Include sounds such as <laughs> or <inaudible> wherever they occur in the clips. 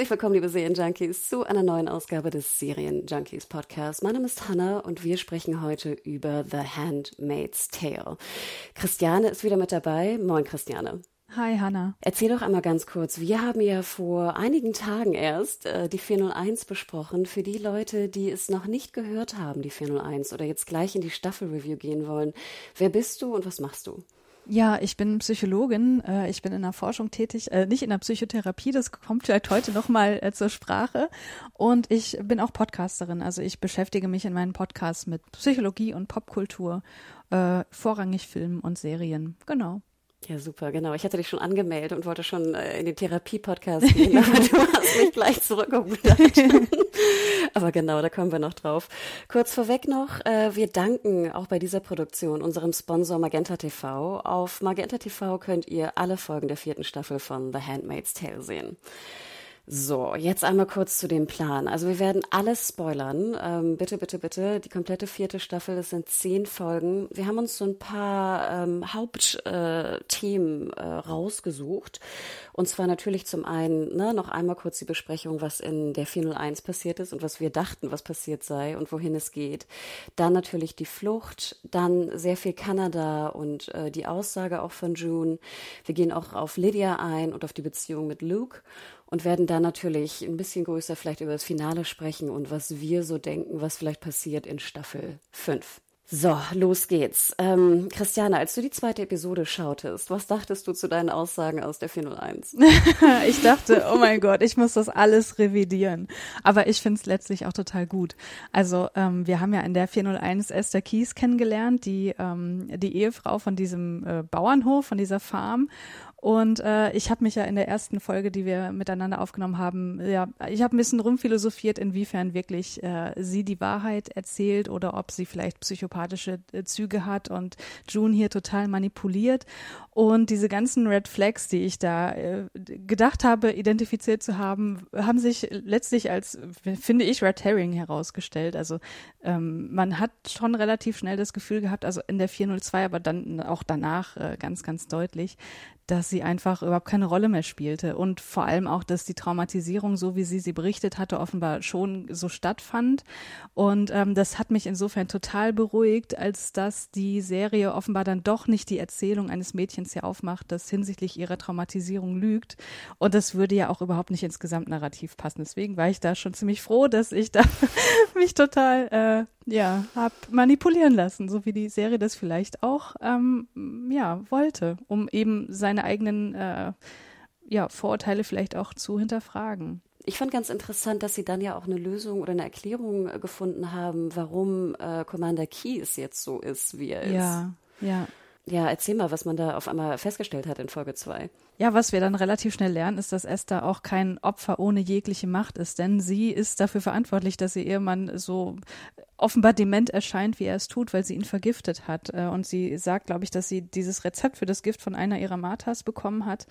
Herzlich willkommen, liebe Serienjunkies, zu einer neuen Ausgabe des Serienjunkies Podcast. Mein Name ist Hannah und wir sprechen heute über The Handmaid's Tale. Christiane ist wieder mit dabei. Moin, Christiane. Hi, Hannah. Erzähl doch einmal ganz kurz. Wir haben ja vor einigen Tagen erst äh, die 401 besprochen. Für die Leute, die es noch nicht gehört haben, die 401, oder jetzt gleich in die Staffelreview gehen wollen. Wer bist du und was machst du? Ja, ich bin Psychologin. Äh, ich bin in der Forschung tätig, äh, nicht in der Psychotherapie. Das kommt vielleicht heute nochmal äh, zur Sprache. Und ich bin auch Podcasterin. Also ich beschäftige mich in meinen Podcasts mit Psychologie und Popkultur, vorrangig Filmen und Serien. Genau. Ja, super, genau. Ich hatte dich schon angemeldet und wollte schon äh, in den Therapie-Podcast gehen, aber <laughs> du hast mich gleich zurückgeholt. <laughs> aber genau, da kommen wir noch drauf. Kurz vorweg noch, äh, wir danken auch bei dieser Produktion unserem Sponsor Magenta TV. Auf Magenta TV könnt ihr alle Folgen der vierten Staffel von The Handmaid's Tale sehen. So, jetzt einmal kurz zu dem Plan. Also wir werden alles spoilern. Ähm, bitte, bitte, bitte. Die komplette vierte Staffel, das sind zehn Folgen. Wir haben uns so ein paar ähm, Hauptthemen äh, äh, rausgesucht. Und zwar natürlich zum einen ne, noch einmal kurz die Besprechung, was in der 401 passiert ist und was wir dachten, was passiert sei und wohin es geht. Dann natürlich die Flucht, dann sehr viel Kanada und äh, die Aussage auch von June. Wir gehen auch auf Lydia ein und auf die Beziehung mit Luke und werden dann natürlich ein bisschen größer vielleicht über das Finale sprechen und was wir so denken, was vielleicht passiert in Staffel 5. So, los geht's. Ähm, Christiane, als du die zweite Episode schautest, was dachtest du zu deinen Aussagen aus der 401? <laughs> ich dachte, oh mein Gott, ich muss das alles revidieren. Aber ich finde es letztlich auch total gut. Also ähm, wir haben ja in der 401 Esther Kies kennengelernt, die, ähm, die Ehefrau von diesem äh, Bauernhof, von dieser Farm. Und äh, ich habe mich ja in der ersten Folge, die wir miteinander aufgenommen haben, ja, ich habe ein bisschen rumphilosophiert, inwiefern wirklich äh, sie die Wahrheit erzählt oder ob sie vielleicht psychopathische äh, Züge hat und June hier total manipuliert. Und diese ganzen Red Flags, die ich da äh, gedacht habe, identifiziert zu haben, haben sich letztlich als, finde ich, Red Herring herausgestellt. Also ähm, man hat schon relativ schnell das Gefühl gehabt, also in der 402, aber dann auch danach äh, ganz, ganz deutlich, dass sie einfach überhaupt keine Rolle mehr spielte und vor allem auch, dass die Traumatisierung, so wie sie sie berichtet hatte, offenbar schon so stattfand. Und ähm, das hat mich insofern total beruhigt, als dass die Serie offenbar dann doch nicht die Erzählung eines Mädchens hier aufmacht, das hinsichtlich ihrer Traumatisierung lügt. Und das würde ja auch überhaupt nicht ins Gesamtnarrativ passen. Deswegen war ich da schon ziemlich froh, dass ich da <laughs> mich total äh, ja, hab manipulieren lassen, so wie die Serie das vielleicht auch ähm, ja, wollte, um eben seine eigenen äh, ja, Vorurteile vielleicht auch zu hinterfragen. Ich fand ganz interessant, dass Sie dann ja auch eine Lösung oder eine Erklärung äh, gefunden haben, warum äh, Commander Keys jetzt so ist, wie er ist. Ja, ja. Ja, erzähl mal, was man da auf einmal festgestellt hat in Folge 2. Ja, was wir dann relativ schnell lernen, ist, dass Esther auch kein Opfer ohne jegliche Macht ist, denn sie ist dafür verantwortlich, dass ihr Ehemann so offenbar dement erscheint, wie er es tut, weil sie ihn vergiftet hat. Äh, und sie sagt, glaube ich, dass sie dieses Rezept für das Gift von einer ihrer Marthas bekommen hat.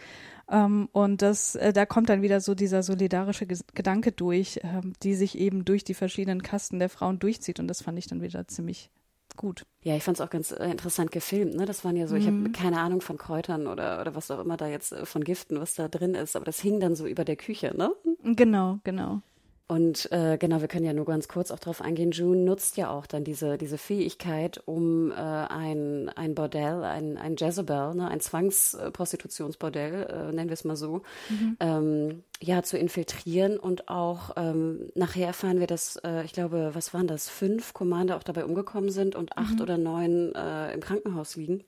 Ähm, und das, äh, da kommt dann wieder so dieser solidarische Gedanke durch, ähm, die sich eben durch die verschiedenen Kasten der Frauen durchzieht. Und das fand ich dann wieder ziemlich gut. Ja, ich fand es auch ganz äh, interessant gefilmt. Ne? Das waren ja so, mhm. ich habe keine Ahnung von Kräutern oder, oder was auch immer da jetzt äh, von Giften, was da drin ist, aber das hing dann so über der Küche, ne? Genau, genau. Und äh, genau, wir können ja nur ganz kurz auch darauf eingehen. June nutzt ja auch dann diese, diese Fähigkeit, um äh, ein, ein Bordell, ein, ein Jezebel, ne, ein Zwangsprostitutionsbordell, äh, nennen wir es mal so, mhm. ähm, ja, zu infiltrieren. Und auch ähm, nachher erfahren wir, dass, äh, ich glaube, was waren das, fünf Commander auch dabei umgekommen sind und acht mhm. oder neun äh, im Krankenhaus liegen.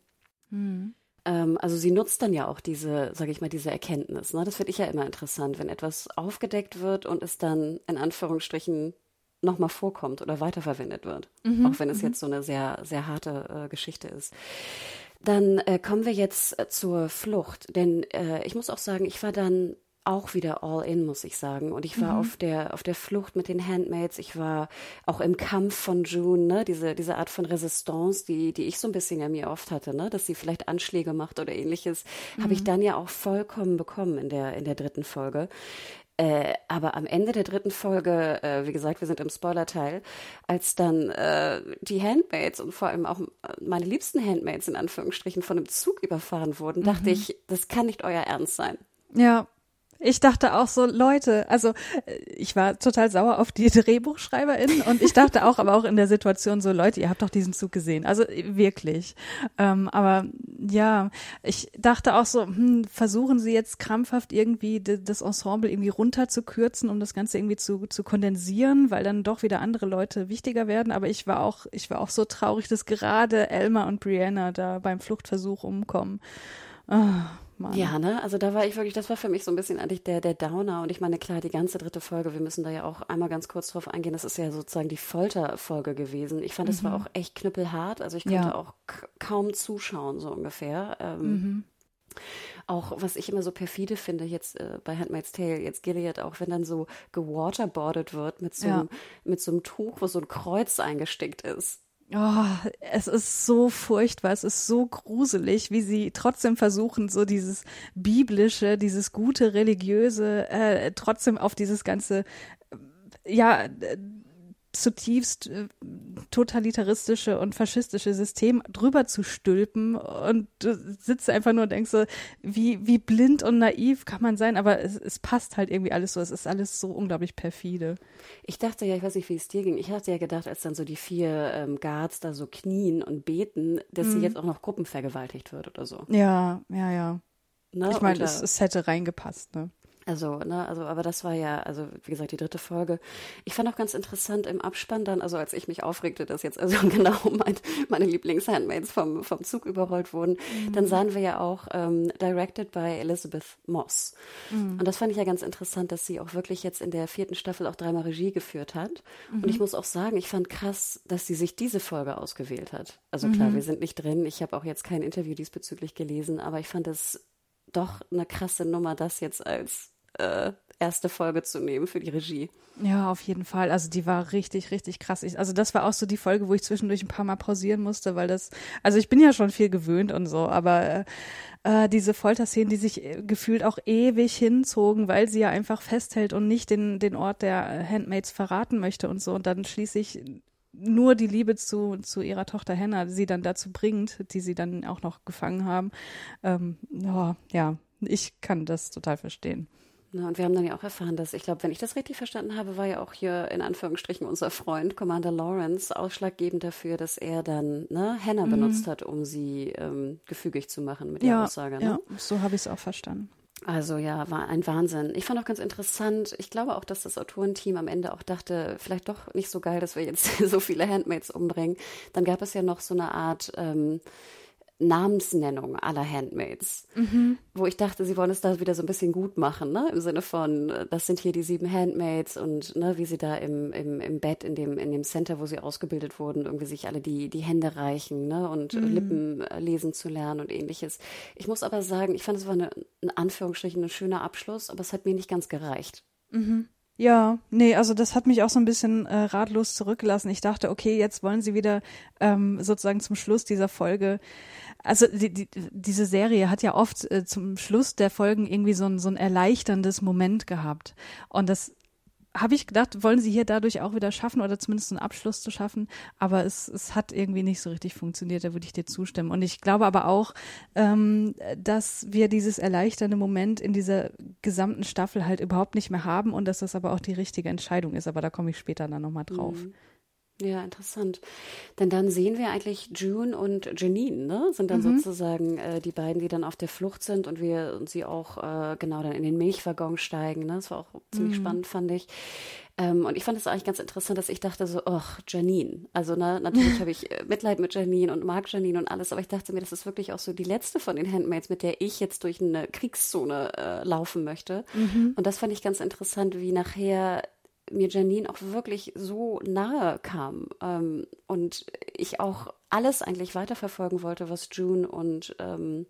Mhm. Ähm, also sie nutzt dann ja auch diese, sage ich mal, diese Erkenntnis. Ne? Das finde ich ja immer interessant, wenn etwas aufgedeckt wird und es dann in Anführungsstrichen nochmal vorkommt oder weiterverwendet wird. Mhm, auch wenn es mhm. jetzt so eine sehr, sehr harte äh, Geschichte ist. Dann äh, kommen wir jetzt äh, zur Flucht, denn äh, ich muss auch sagen, ich war dann auch wieder all in, muss ich sagen. Und ich war mhm. auf der auf der Flucht mit den Handmaids. Ich war auch im Kampf von June, ne, diese diese Art von Resistance, die die ich so ein bisschen ja mir oft hatte, ne, dass sie vielleicht Anschläge macht oder ähnliches, mhm. habe ich dann ja auch vollkommen bekommen in der in der dritten Folge. Äh, aber am Ende der dritten Folge, äh, wie gesagt, wir sind im Spoiler-Teil, als dann äh, die Handmaids und vor allem auch meine liebsten Handmaids in Anführungsstrichen von einem Zug überfahren wurden, mhm. dachte ich, das kann nicht euer Ernst sein. Ja, Ich dachte auch so, Leute, also äh, ich war total sauer auf die <laughs> DrehbuchschreiberInnen und ich dachte auch, aber auch in der Situation so, Leute, ihr habt doch diesen Zug gesehen. Also äh, wirklich. Ähm, aber ja, ich dachte auch so, hm, versuchen sie jetzt krampfhaft irgendwie das Ensemble irgendwie runterzukürzen, um das Ganze irgendwie zu, zu kondensieren, weil dann doch wieder andere Leute wichtiger werden. Aber ich war auch, ich war auch so traurig, dass gerade Elmer und Brianna da beim Fluchtversuch umkommen. Ah. Mann. Ja, ne? Also da war ich wirklich, das war für mich so ein bisschen eigentlich der, der Downer. Und ich meine, klar, die ganze dritte Folge, wir müssen da ja auch einmal ganz kurz drauf eingehen, das ist ja sozusagen die Folterfolge gewesen. Ich fand, es mhm. war auch echt knüppelhart. Also ich konnte ja. auch kaum zuschauen, so ungefähr. Ähm, mhm. Auch was ich immer so perfide finde, jetzt äh, bei Handmaid's Tale, jetzt Gilead auch, wenn dann so gewaterboardet wird mit so, ja. einem, mit so einem Tuch, wo so ein Kreuz eingestickt ist. Oh, es ist so furchtbar, es ist so gruselig, wie sie trotzdem versuchen, so dieses biblische, dieses gute religiöse, äh, trotzdem auf dieses ganze, ja, zutiefst äh, totalitaristische und faschistische System drüber zu stülpen und du sitzt einfach nur und denkst so, wie, wie blind und naiv kann man sein, aber es, es passt halt irgendwie alles so, es ist alles so unglaublich perfide. Ich dachte ja, ich weiß nicht, wie es dir ging, ich hatte ja gedacht, als dann so die vier ähm, Guards da so knien und beten, dass mhm. sie jetzt auch noch gruppenvergewaltigt wird oder so. Ja, ja, ja. Ne? Ich meine, es, es hätte reingepasst, ne? Also, ne, also, aber das war ja, also wie gesagt, die dritte Folge. Ich fand auch ganz interessant im Abspann dann, also als ich mich aufregte, dass jetzt also <laughs> genau mein, meine Lieblingshandmaids vom, vom Zug überrollt wurden, mhm. dann sahen wir ja auch ähm, Directed by Elizabeth Moss. Mhm. Und das fand ich ja ganz interessant, dass sie auch wirklich jetzt in der vierten Staffel auch dreimal Regie geführt hat. Mhm. Und ich muss auch sagen, ich fand krass, dass sie sich diese Folge ausgewählt hat. Also klar, mhm. wir sind nicht drin. Ich habe auch jetzt kein Interview diesbezüglich gelesen, aber ich fand es doch eine krasse Nummer, das jetzt als äh, erste Folge zu nehmen für die Regie. Ja, auf jeden Fall. Also die war richtig, richtig krass. Ich, also das war auch so die Folge, wo ich zwischendurch ein paar Mal pausieren musste, weil das, also ich bin ja schon viel gewöhnt und so, aber äh, äh diese Folterszenen, die sich äh, gefühlt auch ewig hinzogen, weil sie ja einfach festhält und nicht den, den Ort der Handmaids verraten möchte und so und dann schließlich nur die Liebe zu, zu ihrer Tochter Hannah sie dann dazu bringt, die sie dann auch noch gefangen haben. Ähm, oh, ja, ich kann das total verstehen. Na, und wir haben dann ja auch erfahren, dass, ich glaube, wenn ich das richtig verstanden habe, war ja auch hier in Anführungsstrichen unser Freund, Commander Lawrence, ausschlaggebend dafür, dass er dann ne, Hannah mhm. benutzt hat, um sie ähm, gefügig zu machen mit ja, der Aussage. Ne? Ja, so habe ich es auch verstanden. Also ja, war ein Wahnsinn. Ich fand auch ganz interessant, ich glaube auch, dass das Autorenteam am Ende auch dachte, vielleicht doch nicht so geil, dass wir jetzt <laughs> so viele Handmaids umbringen. Dann gab es ja noch so eine Art ähm, Namensnennung aller Handmaids, mhm. wo ich dachte, sie wollen es da wieder so ein bisschen gut machen, ne? Im Sinne von, das sind hier die sieben Handmaids und ne, wie sie da im, im, im Bett, in dem, in dem Center, wo sie ausgebildet wurden, irgendwie sich alle die, die Hände reichen, ne? Und mhm. Lippen äh, lesen zu lernen und ähnliches. Ich muss aber sagen, ich fand, es war eine, in Anführungsstrichen ein schöner Abschluss, aber es hat mir nicht ganz gereicht. Mhm. Ja, nee, also das hat mich auch so ein bisschen äh, ratlos zurückgelassen. Ich dachte, okay, jetzt wollen sie wieder ähm, sozusagen zum Schluss dieser Folge also die, die, diese Serie hat ja oft äh, zum Schluss der Folgen irgendwie so ein, so ein erleichterndes Moment gehabt. Und das habe ich gedacht, wollen sie hier dadurch auch wieder schaffen oder zumindest einen Abschluss zu schaffen. Aber es, es hat irgendwie nicht so richtig funktioniert, da würde ich dir zustimmen. Und ich glaube aber auch, ähm, dass wir dieses erleichternde Moment in dieser gesamten Staffel halt überhaupt nicht mehr haben und dass das aber auch die richtige Entscheidung ist. Aber da komme ich später dann nochmal drauf. Mhm. Ja, interessant. Denn dann sehen wir eigentlich June und Janine, ne? Sind dann mhm. sozusagen äh, die beiden, die dann auf der Flucht sind und wir und sie auch äh, genau dann in den Milchwaggon steigen. Ne? Das war auch ziemlich mhm. spannend, fand ich. Ähm, und ich fand es eigentlich ganz interessant, dass ich dachte so, ach, Janine. Also ne, natürlich <laughs> habe ich äh, Mitleid mit Janine und mag Janine und alles, aber ich dachte mir, das ist wirklich auch so die letzte von den Handmaids, mit der ich jetzt durch eine Kriegszone äh, laufen möchte. Mhm. Und das fand ich ganz interessant, wie nachher mir Janine auch wirklich so nahe kam ähm, und ich auch alles eigentlich weiterverfolgen wollte, was June und ähm,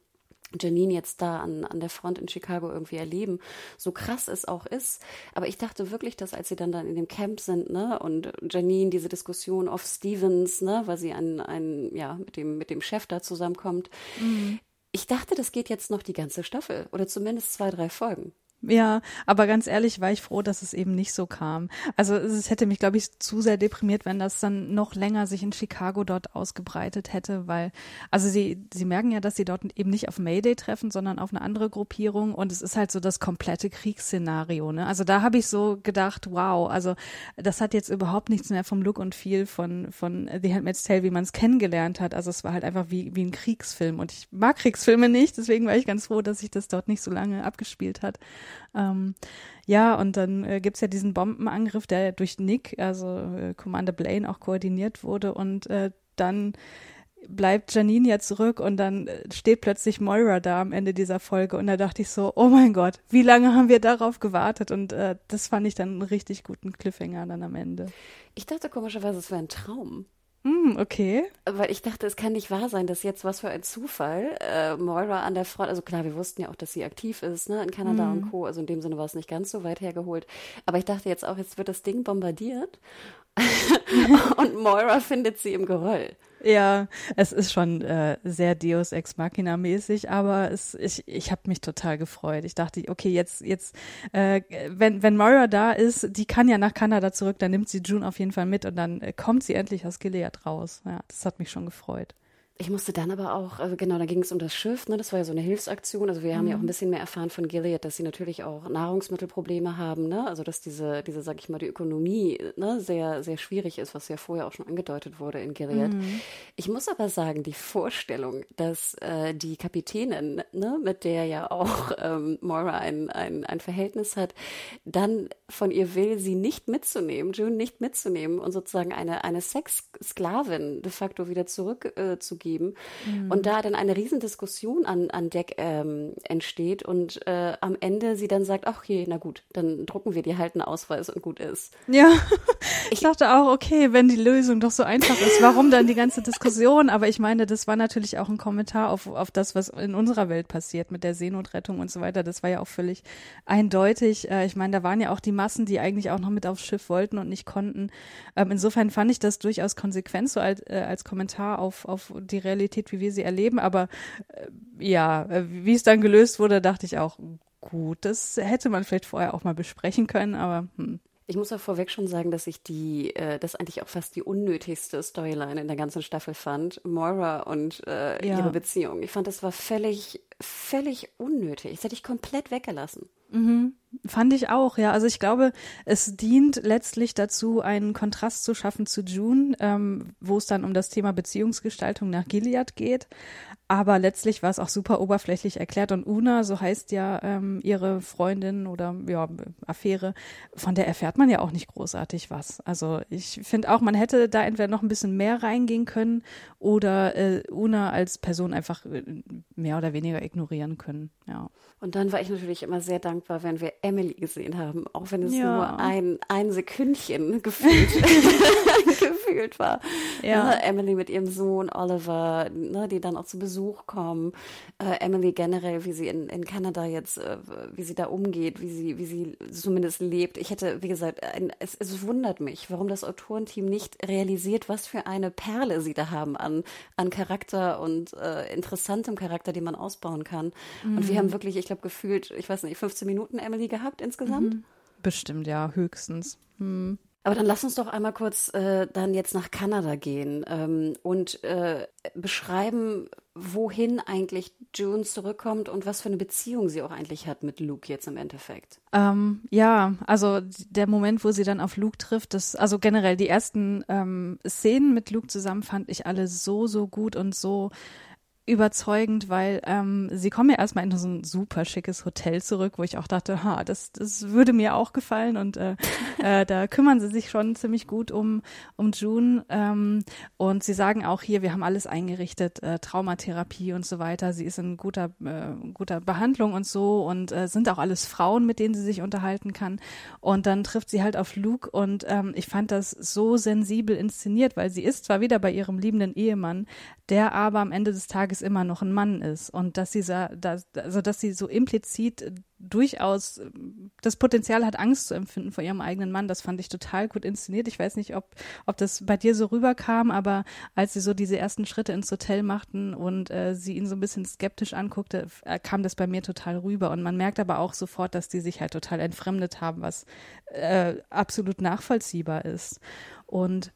Janine jetzt da an, an der Front in Chicago irgendwie erleben, so krass es auch ist. Aber ich dachte wirklich, dass als sie dann, dann in dem Camp sind, ne, und Janine diese Diskussion auf Stevens, ne, weil sie an, ein, ja, mit dem, mit dem Chef da zusammenkommt, mhm. ich dachte, das geht jetzt noch die ganze Staffel oder zumindest zwei, drei Folgen. Ja, aber ganz ehrlich war ich froh, dass es eben nicht so kam. Also es hätte mich, glaube ich, zu sehr deprimiert, wenn das dann noch länger sich in Chicago dort ausgebreitet hätte, weil, also sie, sie merken ja, dass sie dort eben nicht auf Mayday treffen, sondern auf eine andere Gruppierung und es ist halt so das komplette Kriegsszenario. Ne? Also da habe ich so gedacht, wow, also das hat jetzt überhaupt nichts mehr vom Look und Feel von, von The Handmaid's Tale, wie man es kennengelernt hat. Also es war halt einfach wie, wie ein Kriegsfilm und ich mag Kriegsfilme nicht, deswegen war ich ganz froh, dass sich das dort nicht so lange abgespielt hat. Ähm, ja, und dann äh, gibt's ja diesen Bombenangriff, der durch Nick, also äh, Commander Blaine, auch koordiniert wurde. Und äh, dann bleibt Janine ja zurück und dann äh, steht plötzlich Moira da am Ende dieser Folge und da dachte ich so, oh mein Gott, wie lange haben wir darauf gewartet und äh, das fand ich dann einen richtig guten Cliffhanger dann am Ende. Ich dachte komischerweise, es wäre ein Traum. Mm, okay. Weil ich dachte, es kann nicht wahr sein, dass jetzt was für ein Zufall äh, Moira an der Front, also klar, wir wussten ja auch, dass sie aktiv ist, ne, in Kanada mm. und Co. Also in dem Sinne war es nicht ganz so weit hergeholt. Aber ich dachte jetzt auch, jetzt wird das Ding bombardiert <laughs> <laughs> und Moira findet sie im Geröll. Ja, es ist schon äh, sehr Deus Ex Machina mäßig, aber es, ich, ich habe mich total gefreut. Ich dachte, okay, jetzt, jetzt, äh, wenn, wenn Moira da ist, die kann ja nach Kanada zurück, dann nimmt sie June auf jeden Fall mit und dann äh, kommt sie endlich aus Gilead raus. Ja, das hat mich schon gefreut. Ich musste dann aber auch, also genau, da ging es um das Schiff, ne? das war ja so eine Hilfsaktion. Also wir mhm. haben ja auch ein mhm. bisschen mehr erfahren von Gilead, dass sie natürlich auch Nahrungsmittelprobleme haben, ne? Also dass diese, diese, sag ich mal, die Ökonomie ne, sehr, sehr schwierig ist, was ja vorher auch schon angedeutet wurde in Gilead. Mhm. Ich muss aber sagen, die Vorstellung, dass äh, die Kapitänin, ne, mit der ja auch ähm, Moira ein, ein, ein Verhältnis hat, dann von ihr will, sie nicht mitzunehmen, June nicht mitzunehmen und sozusagen eine, eine Sexsklavin de facto wieder zurückzugeben. Äh, geben. Mhm. Und da dann eine Riesendiskussion an, an Deck ähm, entsteht und äh, am Ende sie dann sagt, ach je, na gut, dann drucken wir dir halt einen Ausweis und gut ist. Ja, <laughs> ich, ich dachte auch, okay, wenn die Lösung doch so einfach ist, warum dann die ganze Diskussion? Aber ich meine, das war natürlich auch ein Kommentar auf, auf das, was in unserer Welt passiert mit der Seenotrettung und so weiter. Das war ja auch völlig eindeutig. Äh, ich meine, da waren ja auch die Massen, die eigentlich auch noch mit aufs Schiff wollten und nicht konnten. Ähm, insofern fand ich das durchaus konsequent so als, äh, als Kommentar auf, auf die Realität, wie wir sie erleben. Aber äh, ja, äh, wie es dann gelöst wurde, dachte ich auch, gut, das hätte man vielleicht vorher auch mal besprechen können, aber hm. Ich muss auch vorweg schon sagen, dass ich die, äh, das eigentlich auch fast die unnötigste Storyline in der ganzen Staffel fand. Moira und äh, ja. ihre Beziehung. Ich fand, das war völlig, völlig unnötig. Das hätte ich komplett weggelassen. Mhm. Fand ich auch, ja. Also ich glaube, es dient letztlich dazu, einen Kontrast zu schaffen zu June, ähm, wo es dann um das Thema Beziehungsgestaltung nach Gilead geht. Aber letztlich war es auch super oberflächlich erklärt. Und Una, so heißt ja ähm, ihre Freundin oder ja, Affäre, von der erfährt man ja auch nicht großartig was. Also ich finde auch, man hätte da entweder noch ein bisschen mehr reingehen können oder äh, Una als Person einfach äh, mehr oder weniger ignorieren können. Ja. Und dann war ich natürlich immer sehr dankbar, wenn wir Emily gesehen haben, auch wenn es ja. nur ein, ein Sekündchen gefühlt, <laughs> <laughs> gefühlt war. Ja. Ne, Emily mit ihrem Sohn Oliver, ne, die dann auch zu Besuch kommen. Äh, Emily generell, wie sie in, in Kanada jetzt, äh, wie sie da umgeht, wie sie, wie sie zumindest lebt. Ich hätte, wie gesagt, ein, es, es wundert mich, warum das Autorenteam nicht realisiert, was für eine Perle sie da haben an, an Charakter und äh, interessantem Charakter, den man ausbauen kann. Mhm. Und wir haben wirklich, ich glaube, gefühlt, ich weiß nicht, 15 Minuten Emily gehabt insgesamt? Mhm. Bestimmt, ja, höchstens. Hm. Aber dann lass uns doch einmal kurz äh, dann jetzt nach Kanada gehen ähm, und äh, beschreiben, wohin eigentlich June zurückkommt und was für eine Beziehung sie auch eigentlich hat mit Luke jetzt im Endeffekt. Ähm, ja, also der Moment, wo sie dann auf Luke trifft, das, also generell die ersten ähm, Szenen mit Luke zusammen fand ich alle so, so gut und so überzeugend, weil ähm, sie kommen ja erstmal in so ein super schickes Hotel zurück, wo ich auch dachte, ha, das, das würde mir auch gefallen und äh, <laughs> äh, da kümmern sie sich schon ziemlich gut um, um June. Ähm, und sie sagen auch hier, wir haben alles eingerichtet, äh, Traumatherapie und so weiter, sie ist in guter, äh, guter Behandlung und so und äh, sind auch alles Frauen, mit denen sie sich unterhalten kann. Und dann trifft sie halt auf Luke und ähm, ich fand das so sensibel inszeniert, weil sie ist zwar wieder bei ihrem liebenden Ehemann, der aber am Ende des Tages Tages immer noch ein Mann ist und dass sie, dass, also dass sie so implizit durchaus äh, das Potenzial hat, Angst zu empfinden vor ihrem eigenen Mann. Das fand ich total gut inszeniert. Ich weiß nicht, ob, ob das bei dir so rüberkam, aber als sie so diese ersten Schritte ins Hotel machten und äh, sie ihn so ein bisschen skeptisch anguckte, äh, kam das bei mir total rüber. Und man merkt aber auch sofort, dass die sich halt total entfremdet haben, was äh, absolut nachvollziehbar ist. Und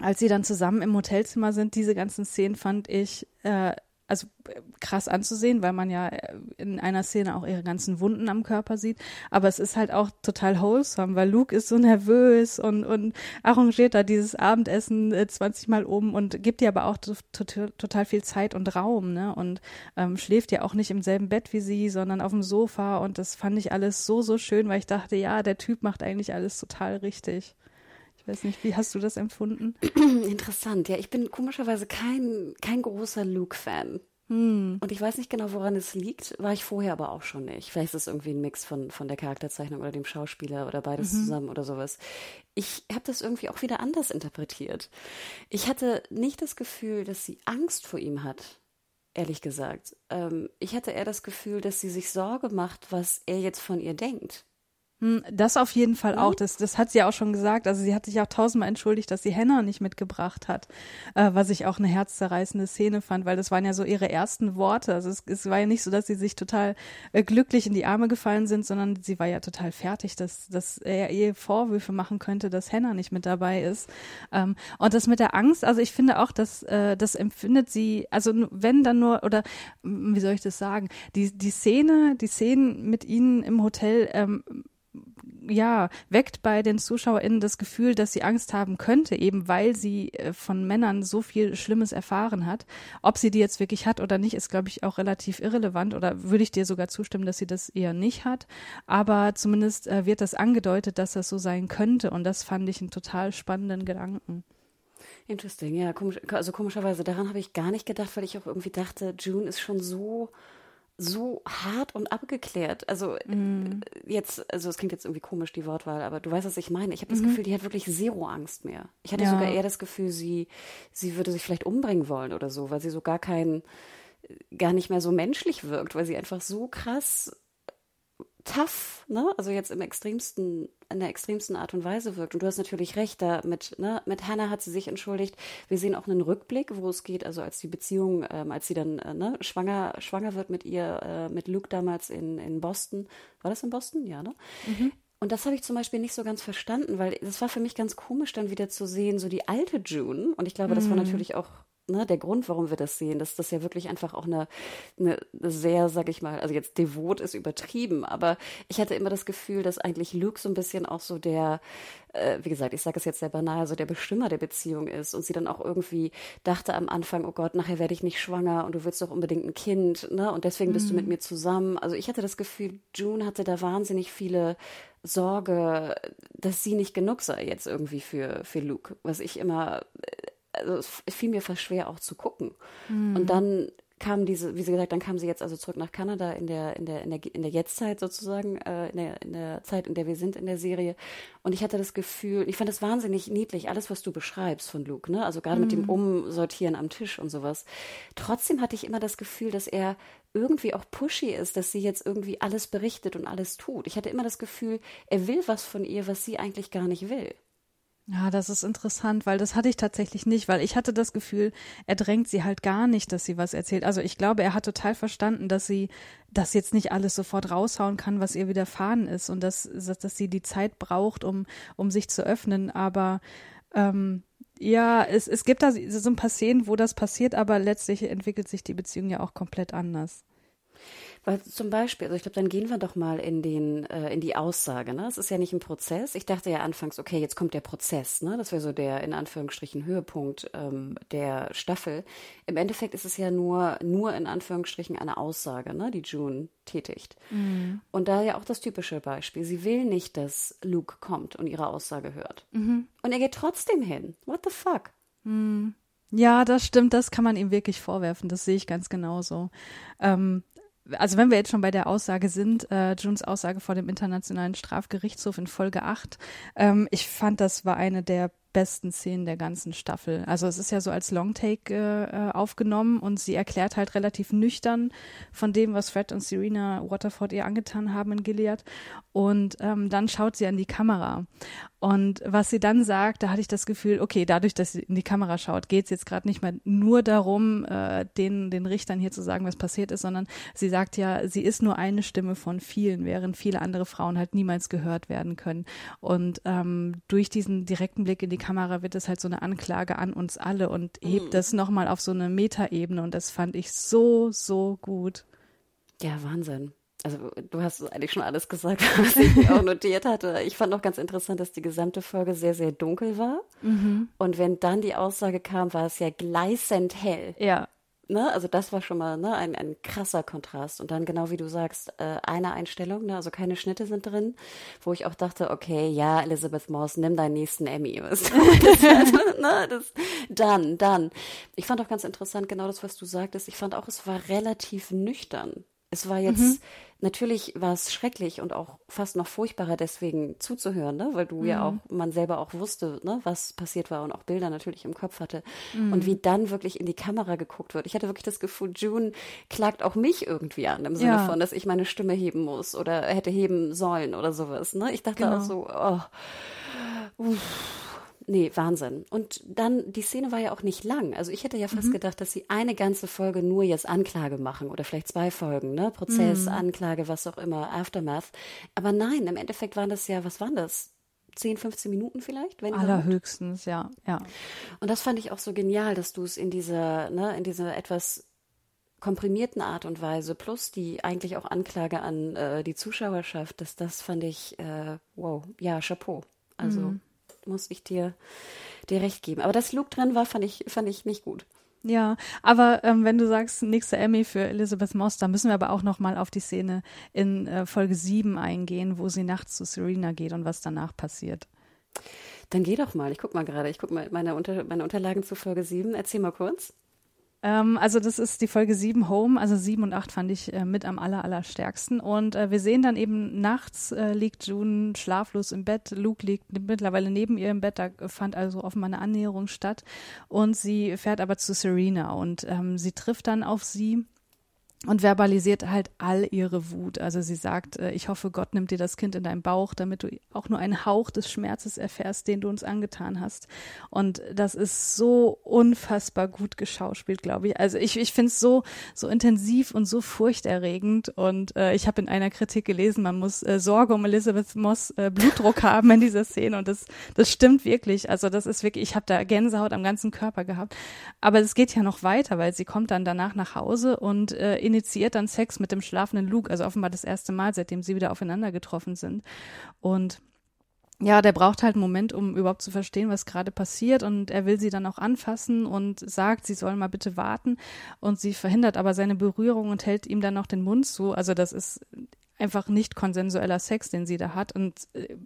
als sie dann zusammen im Hotelzimmer sind, diese ganzen Szenen fand ich äh, also äh, krass anzusehen, weil man ja äh, in einer Szene auch ihre ganzen Wunden am Körper sieht. Aber es ist halt auch total wholesome, weil Luke ist so nervös und, und arrangiert da dieses Abendessen äh, 20 Mal um und gibt ihr aber auch total, total viel Zeit und Raum, ne? Und ähm, schläft ja auch nicht im selben Bett wie sie, sondern auf dem Sofa. Und das fand ich alles so, so schön, weil ich dachte, ja, der Typ macht eigentlich alles total richtig. Ich weiß nicht, wie hast du das empfunden? <clears throat> Interessant, ja. Ich bin komischerweise kein, kein großer Luke-Fan. Hm. Und ich weiß nicht genau, woran es liegt, war ich vorher aber auch schon nicht. Vielleicht ist es irgendwie ein Mix von, von der Charakterzeichnung oder dem Schauspieler oder beides mhm. zusammen oder sowas. Ich habe das irgendwie auch wieder anders interpretiert. Ich hatte nicht das Gefühl, dass sie Angst vor ihm hat, ehrlich gesagt. Ähm, ich hatte eher das Gefühl, dass sie sich Sorge macht, was er jetzt von ihr denkt. Hm, das auf jeden Fall auch. Das, das hat sie auch schon gesagt. Also sie hat sich auch tausendmal entschuldigt, dass sie Henna nicht mitgebracht hat, äh, was ich auch eine herzzerreißende Szene fand, weil das waren ja so ihre ersten Worte. Also es, es war ja nicht so, dass sie sich total äh, glücklich in die Arme gefallen sind, sondern sie war ja total fertig, dass, dass er ihr Vorwürfe machen könnte, dass Henna nicht mit dabei ist. Ähm, und das mit der Angst, also ich finde auch, dass äh, das empfindet sie, also wenn dann nur, oder wie soll ich das sagen, die, die Szene, die Szenen mit ihnen im Hotel, ähm, ja, weckt bei den ZuschauerInnen das Gefühl, dass sie Angst haben könnte, eben weil sie äh, von Männern so viel Schlimmes erfahren hat. Ob sie die jetzt wirklich hat oder nicht, ist, glaube ich, auch relativ irrelevant oder würde ich dir sogar zustimmen, dass sie das eher nicht hat. Aber zumindest äh, wird das angedeutet, dass das so sein könnte und das fand ich einen total spannenden Gedanken. Interesting, ja, komisch, also komischerweise, daran habe ich gar nicht gedacht, weil ich auch irgendwie dachte, June ist schon so so hart und abgeklärt. Also mm. jetzt, also es klingt jetzt irgendwie komisch, die Wortwahl, aber du weißt, was ich meine. Ich habe das mhm. Gefühl, die hat wirklich zero Angst mehr. Ich hatte ja. sogar eher das Gefühl, sie, sie würde sich vielleicht umbringen wollen oder so, weil sie so gar kein, gar nicht mehr so menschlich wirkt, weil sie einfach so krass tough, ne? Also jetzt im extremsten, in der extremsten Art und Weise wirkt. Und du hast natürlich recht, da mit, ne, mit Hannah hat sie sich entschuldigt. Wir sehen auch einen Rückblick, wo es geht, also als die Beziehung, ähm, als sie dann äh, ne, schwanger, schwanger wird mit ihr, äh, mit Luke damals in, in Boston. War das in Boston? Ja, ne? Mhm. Und das habe ich zum Beispiel nicht so ganz verstanden, weil das war für mich ganz komisch, dann wieder zu sehen, so die alte June. Und ich glaube, das war mhm. natürlich auch ne, der Grund, warum wir das sehen, dass das ja wirklich einfach auch eine, eine, sehr, sag ich mal, also jetzt devot ist übertrieben, aber ich hatte immer das Gefühl, dass eigentlich Luke so ein bisschen auch so der, äh, wie gesagt, ich sage es jetzt sehr banal, so der Bestimmer der Beziehung ist und sie dann auch irgendwie dachte am Anfang, oh Gott, nachher werde ich nicht schwanger und du willst doch unbedingt ein Kind, ne, und deswegen bist mhm. du mit mhm. mir zusammen. Also ich hatte das Gefühl, June hatte da wahnsinnig viele Sorge, dass sie nicht genug sei jetzt irgendwie für, für Luke, was ich immer also es fiel mir fast schwer auch zu gucken. Mhm. Und dann kam diese, wie sie gesagt, dann kam sie jetzt also zurück nach Kanada in der, in der, in der, in der Jetztzeit sozusagen, äh, in, der, in der Zeit, in der wir sind in der Serie. Und ich hatte das Gefühl, ich fand das wahnsinnig niedlich, alles, was du beschreibst von Luke, ne? Also gerade mhm. mit dem hm. Umsortieren am Tisch und sowas. Trotzdem hatte ich immer das Gefühl, dass er irgendwie auch pushy ist, dass sie jetzt irgendwie alles berichtet und alles tut. Ich hatte immer das Gefühl, er will was von ihr, was sie eigentlich gar nicht will. Ja, das ist interessant, weil das hatte ich tatsächlich nicht, weil ich hatte das Gefühl, er drängt sie halt gar nicht, dass sie was erzählt. Also ich glaube, er hat total verstanden, dass sie das jetzt nicht alles sofort raushauen kann, was ihr widerfahren ist und dass, dass sie die Zeit braucht, um, um sich zu öffnen. Aber ähm, ja, es, es gibt da so ein paar Szenen, wo das passiert, aber letztlich entwickelt sich die Beziehung ja auch komplett anders. Weil zum Beispiel, also ich glaube, dann gehen wir doch mal in den, äh, in die Aussage, ne? Es ist ja nicht ein Prozess. Ich dachte ja anfangs, okay, jetzt kommt der Prozess, ne? Das wäre so der in Anführungsstrichen Höhepunkt ähm, der Staffel. Im Endeffekt ist es ja nur, nur in Anführungsstrichen eine Aussage, ne, die June tätigt. Mhm. Und da ja auch das typische Beispiel. Sie will nicht, dass Luke kommt und ihre Aussage hört. Mhm. Und er geht trotzdem hin. What the fuck? Mhm. Ja, das stimmt, das kann man ihm wirklich vorwerfen, das sehe ich ganz genauso. Ähm, also wenn wir jetzt schon bei der Aussage sind, äh, Junes Aussage vor dem Internationalen Strafgerichtshof in Folge 8, ähm, ich fand, das war eine der besten Szenen der ganzen Staffel. Also es ist ja so als Longtake äh, aufgenommen und sie erklärt halt relativ nüchtern von dem, was Fred und Serena Waterford ihr angetan haben in Gilead. Und ähm, dann schaut sie an die Kamera. Und was sie dann sagt, da hatte ich das Gefühl, okay, dadurch, dass sie in die Kamera schaut, geht es jetzt gerade nicht mehr nur darum, äh, den, den Richtern hier zu sagen, was passiert ist, sondern sie sagt ja, sie ist nur eine Stimme von vielen, während viele andere Frauen halt niemals gehört werden können. Und ähm, durch diesen direkten Blick in die Kamera wird es halt so eine Anklage an uns alle und hebt mhm. das nochmal auf so eine Metaebene und das fand ich so, so gut. Ja, Wahnsinn. Also du hast eigentlich schon alles gesagt, <laughs> was ich auch notiert hatte. Ich fand noch ganz interessant, dass die gesamte Folge sehr, sehr dunkel war. Mhm. Und wenn dann die Aussage kam, war es ja gleißend hell. Ja. Ne? Also das war schon mal ne, ein, ein krasser Kontrast. Und dann genau wie du sagst, äh, eine Einstellung, ne? also keine Schnitte sind drin, wo ich auch dachte, okay, ja, Elizabeth Moss, nimm deinen nächsten Emmy. <laughs> Was das, ne? das, dann, dann. Ich fand auch ganz interessant genau das, was du sagtest. Ich fand auch, es war relativ nüchtern. Es war jetzt, mhm. natürlich war es schrecklich und auch fast noch furchtbarer deswegen zuzuhören, ne? weil du mhm. ja auch, man selber auch wusste, ne, was passiert war und auch Bilder natürlich im Kopf hatte. Mhm. Und wie dann wirklich in die Kamera geguckt wird. Ich hatte wirklich das Gefühl, June klagt auch mich irgendwie an, im Sinne ja. von, dass ich meine Stimme heben muss oder hätte heben sollen oder sowas. Ne? Ich dachte genau. auch so, oh, uff Nee, Wahnsinn. Und dann, die Szene war ja auch nicht lang. Also ich hätte ja fast mhm. gedacht, dass sie eine ganze Folge nur jetzt Anklage machen oder vielleicht zwei Folgen, ne? Prozess, mhm. Anklage, was auch immer, Aftermath. Aber nein, im Endeffekt waren das ja, was waren das? 10, 15 Minuten vielleicht, wenn Allerhöchstens, ja, ja. Und das fand ich auch so genial, dass du es in dieser, ne, in dieser etwas komprimierten Art und Weise plus die eigentlich auch Anklage an äh, die Zuschauerschaft, dass das fand ich, äh, wow, ja, Chapeau. Also mhm muss ich dir, dir recht geben. Aber dass Luke drin war, fand ich, fand ich nicht gut. Ja, aber ähm, wenn du sagst, nächste Emmy für Elizabeth Moss, dann müssen wir aber auch noch mal auf die Szene in äh, Folge 7 eingehen, wo sie nachts zu Serena geht und was danach passiert. Dann geh doch mal. Ich guck mal gerade. Ich guck mal meine, Unter meine Unterlagen zu Folge 7. Erzähl mal kurz. Ähm, also das ist die Folge 7 Home, also 7 und 8 fand ich äh, mit am aller, allerstärksten. Und äh, wir sehen dann eben nachts äh, liegt June schlaflos im Bett, Luke liegt mittlerweile neben ihr im Bett, da fand also offenbar eine Annäherung statt. Und sie fährt aber zu Serena und ähm, sie trifft dann auf sie und verbalisiert halt all ihre Wut. Also sie sagt, äh, ich hoffe, Gott nimmt dir das Kind in deinen Bauch, damit du auch nur einen Hauch des Schmerzes erfährst, den du uns angetan hast. Und das ist so unfassbar gut geschauspielt, glaube ich. Also ich, ich finde es so, so intensiv und so furchterregend. Und äh, ich habe in einer Kritik gelesen, man muss äh, Sorge um Elizabeth Moss äh, Blutdruck <laughs> haben in dieser Szene. Und das, das stimmt wirklich. Also das ist wirklich, ich habe da Gänsehaut am ganzen Körper gehabt. Aber es geht ja noch weiter, weil sie kommt dann danach nach Hause und äh, initiiert dann Sex mit dem schlafenden Luke, also offenbar das erste Mal, seitdem sie wieder aufeinander getroffen sind. Und ja, der braucht halt einen Moment, um überhaupt zu verstehen, was gerade passiert. Und er will sie dann auch anfassen und sagt, sie soll mal bitte warten. Und sie verhindert aber seine Berührung und hält ihm dann noch den Mund zu. Also das ist einfach nicht konsensueller Sex, den sie da hat. Und äh,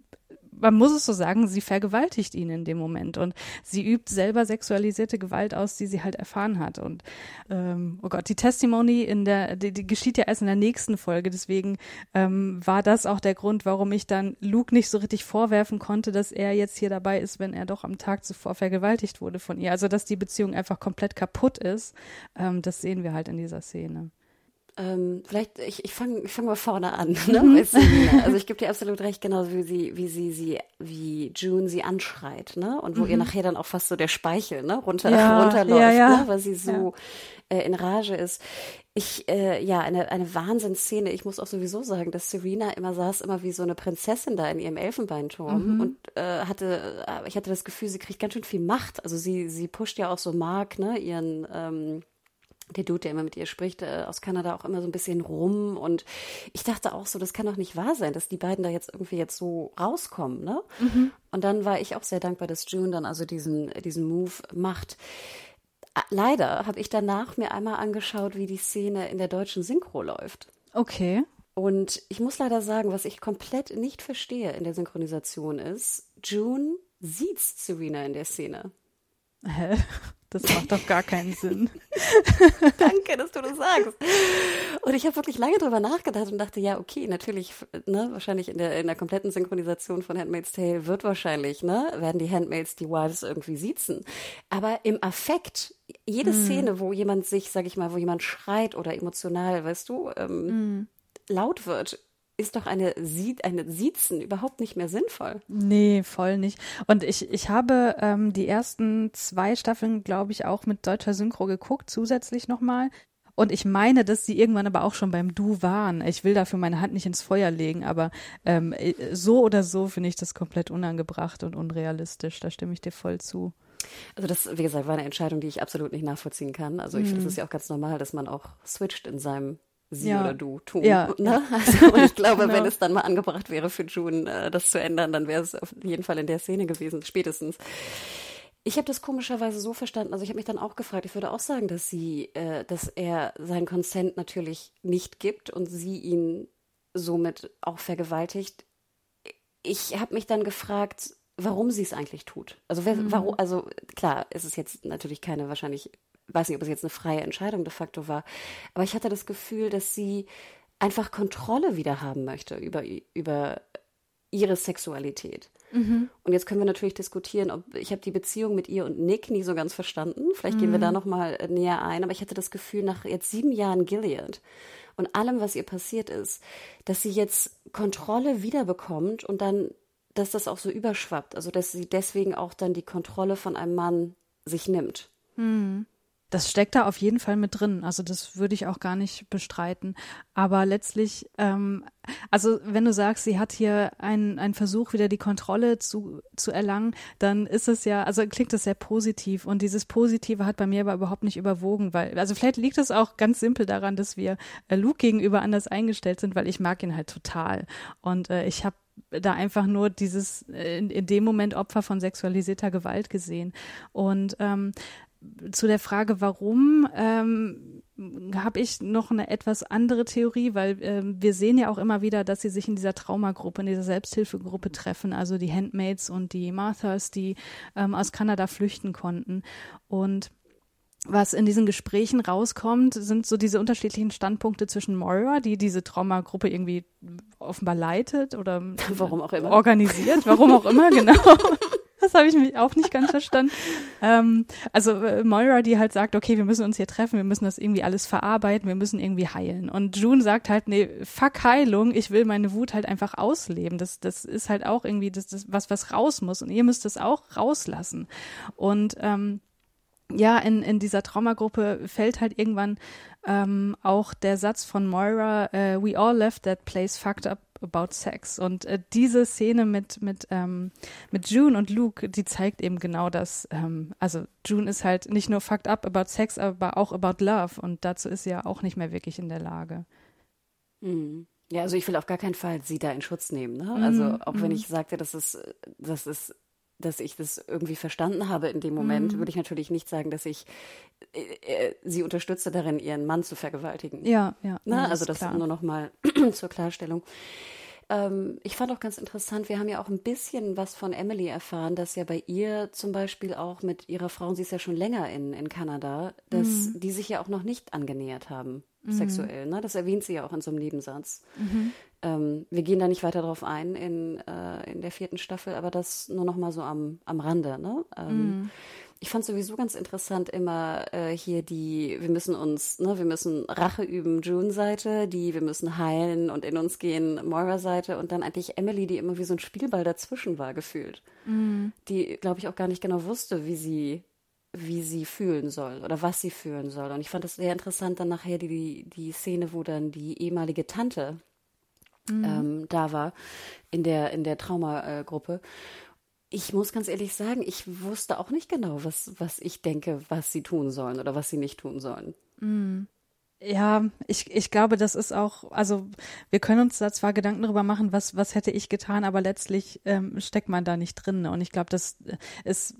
man muss es so sagen, sie vergewaltigt ihn in dem Moment und sie übt selber sexualisierte Gewalt aus, die sie halt erfahren hat. Und ähm, oh Gott, die Testimony in der, die, die geschieht ja erst in der nächsten Folge. Deswegen ähm, war das auch der Grund, warum ich dann Luke nicht so richtig vorwerfen konnte, dass er jetzt hier dabei ist, wenn er doch am Tag zuvor vergewaltigt wurde von ihr. Also dass die Beziehung einfach komplett kaputt ist, ähm, das sehen wir halt in dieser Szene. Ähm, vielleicht, ich, ich fange ich fang mal vorne an. Ne? Mhm. also ich gebe dir absolut recht, genau wie sie, wie sie, sie, wie June sie anschreit, ne? Und wo mhm. ihr nachher dann auch fast so der Speichel, ne, runter, ja, <laughs> runterläuft, ja, ja. Ne? weil sie so äh, in Rage ist. Ich, äh, ja, eine, eine Wahnsinnsszene. Ich muss auch sowieso sagen, dass Serena immer saß, immer wie so eine Prinzessin da in ihrem Elfenbeinturm mhm. und äh, hatte, äh, ich hatte das Gefühl, sie kriegt ganz schön viel Macht. Also sie, sie pusht ja auch so Mark, ne, ihren, ähm, der Dude, der immer mit ihr spricht, äh, aus Kanada auch immer so ein bisschen rum. Und ich dachte auch so, das kann doch nicht wahr sein, dass die beiden da jetzt irgendwie jetzt so rauskommen, ne? Mhm. Und dann war ich auch sehr dankbar, dass June dann also diesen, diesen Move macht. Leider habe ich danach mir einmal angeschaut, wie die Szene in der deutschen Synchro läuft. Okay. Und ich muss leider sagen, was ich komplett nicht verstehe in der Synchronisation ist, June sieht Serena in der Szene. Hä? Das macht doch gar keinen Sinn. <laughs> Danke, dass du das sagst. Und ich habe wirklich lange drüber nachgedacht und dachte, ja, okay, natürlich, ne, wahrscheinlich in der, in der kompletten Synchronisation von Handmaid's Tale wird wahrscheinlich, ne, werden die Handmaids die Wives irgendwie siezen. Aber im Affekt, jede mm. Szene, wo jemand sich, sag ich mal, wo jemand schreit oder emotional, weißt du, ähm, mm. laut wird, ist doch eine, eine Siezen überhaupt nicht mehr sinnvoll. Nee, voll nicht. Und ich, ich habe ähm, die ersten zwei Staffeln, glaube ich, auch mit deutscher Synchro geguckt, zusätzlich nochmal. Und ich meine, dass sie irgendwann aber auch schon beim Du waren. Ich will dafür meine Hand nicht ins Feuer legen, aber ähm, äh, so oder so finde ich das komplett unangebracht und unrealistisch. Da stimme ich dir voll zu. Also das, wie gesagt, war eine Entscheidung, die ich absolut nicht nachvollziehen kann. Also ich mhm. finde es ja auch ganz normal, dass man auch switcht in seinem sie ja. oder du tun. Ja. Ne? <laughs> Also, und ich glaube, genau. wenn es dann mal angebracht wäre für June, äh, das zu ändern, dann wäre es auf jeden Fall in der Szene gewesen, spätestens. Ich habe das komischerweise so verstanden, also ich habe mich dann auch gefragt, ich würde auch sagen, dass sie, äh, dass er sein Consent natürlich nicht gibt und sie ihn somit auch vergewaltigt. Ich habe mich dann gefragt, warum sie es eigentlich tut. Also wer, mhm. warum, also klar, es ist jetzt natürlich keine wahrscheinlich weiß nicht, ob es jetzt eine freie Entscheidung de facto war, aber ich hatte das Gefühl, dass sie einfach Kontrolle wieder haben möchte über, über ihre Sexualität. Mhm. Und jetzt können wir natürlich diskutieren, ob ich habe die Beziehung mit ihr und Nick nie so ganz verstanden. Vielleicht mhm. gehen wir da mhm. noch mal näher ein. Aber ich hatte das Gefühl, nach jetzt sieben Jahren Gilead und allem, was ihr passiert ist, dass sie jetzt Kontrolle wiederbekommt und dann, dass das auch so überschwappt. Also dass sie deswegen auch dann die Kontrolle von einem Mann sich nimmt. Mhm. Das steckt da auf jeden Fall mit drin. Also das würde ich auch gar nicht bestreiten. Aber letztlich, ähm, also wenn du sagst, sie hat hier einen, einen Versuch, wieder die Kontrolle zu, zu erlangen, dann ist es ja, also klingt das sehr positiv. Und dieses Positive hat bei mir aber überhaupt nicht überwogen, weil, also vielleicht liegt es auch ganz simpel daran, dass wir äh, Luke gegenüber anders eingestellt sind, weil ich mag ihn halt total. Und äh, ich habe da einfach nur dieses äh, in, in dem Moment Opfer von sexualisierter Gewalt gesehen. Und ähm, zu der Frage, warum, ähm, habe ich noch eine etwas andere Theorie, weil ähm, wir sehen ja auch immer wieder, dass sie sich in dieser Traumagruppe, in dieser Selbsthilfegruppe treffen, also die Handmaids und die Marthas, die ähm, aus Kanada flüchten konnten. Und was in diesen Gesprächen rauskommt, sind so diese unterschiedlichen Standpunkte zwischen Moira, die diese Traumagruppe irgendwie offenbar leitet oder <laughs> warum auch immer organisiert, warum auch immer, genau. <laughs> Das habe ich mich auch nicht ganz verstanden. <laughs> Ähm, also äh, Moira, die halt sagt, okay, wir müssen uns hier treffen, wir müssen das irgendwie alles verarbeiten, wir müssen irgendwie heilen. Und June sagt halt, nee, fuck Heilung, ich will meine Wut halt einfach ausleben. Das, das ist halt auch irgendwie das, das was, was raus muss. Und ihr müsst es auch rauslassen. Und ähm, ja, in, in dieser Traumagruppe fällt halt irgendwann ähm, auch der Satz von Moira, uh, we all left that place fucked up about sex. Und äh, diese Szene mit, mit, ähm, mit June und Luke, die zeigt eben genau das. Ähm, also June ist halt nicht nur fucked up about sex, aber auch about love. Und dazu ist sie ja auch nicht mehr wirklich in der Lage. Mhm. Ja, also ich will auf gar keinen Fall sie da in Schutz nehmen. Ne? Also mhm. auch wenn mhm. ich sagte, dass es, dass es dass ich das irgendwie verstanden habe in dem Moment, mhm. würde ich natürlich nicht sagen, dass ich äh, äh, sie unterstütze darin, ihren Mann zu vergewaltigen. Ja, ja. Na, ne? also das klar. nur noch mal <clears throat> zur Klarstellung. Ähm, ich fand auch ganz interessant, wir haben ja auch ein bisschen was von Emily erfahren, dass ja bei ihr zum Beispiel auch mit ihrer Frau, sie ist ja schon länger in, in Kanada, dass mhm. die sich ja auch noch nicht angenähert haben, mhm. sexuell. Ne? Das erwähnt sie ja auch in so einem Nebensatz. Mhm. Ähm, wir gehen da nicht weiter drauf ein in, äh, in der vierten Staffel, aber das nur noch mal so am, am Rande. Ne? Ähm, mhm. Ich fand sowieso ganz interessant immer äh, hier die, wir müssen uns, ne, wir müssen Rache üben, June-Seite, die wir müssen heilen und in uns gehen, Moira-Seite und dann eigentlich Emily, die immer wie so ein Spielball dazwischen war, gefühlt. Mhm. Die, glaube ich, auch gar nicht genau wusste, wie sie wie sie fühlen soll oder was sie fühlen soll. Und ich fand das sehr interessant dann nachher die, die Szene, wo dann die ehemalige Tante mhm. ähm, da war in der, in der Traumagruppe. Ich muss ganz ehrlich sagen, ich wusste auch nicht genau, was, was ich denke, was sie tun sollen oder was sie nicht tun sollen. Mhm. Ja, ich, ich glaube, das ist auch, also wir können uns da zwar Gedanken darüber machen, was, was hätte ich getan, aber letztlich ähm, steckt man da nicht drin. Und ich glaube, das ist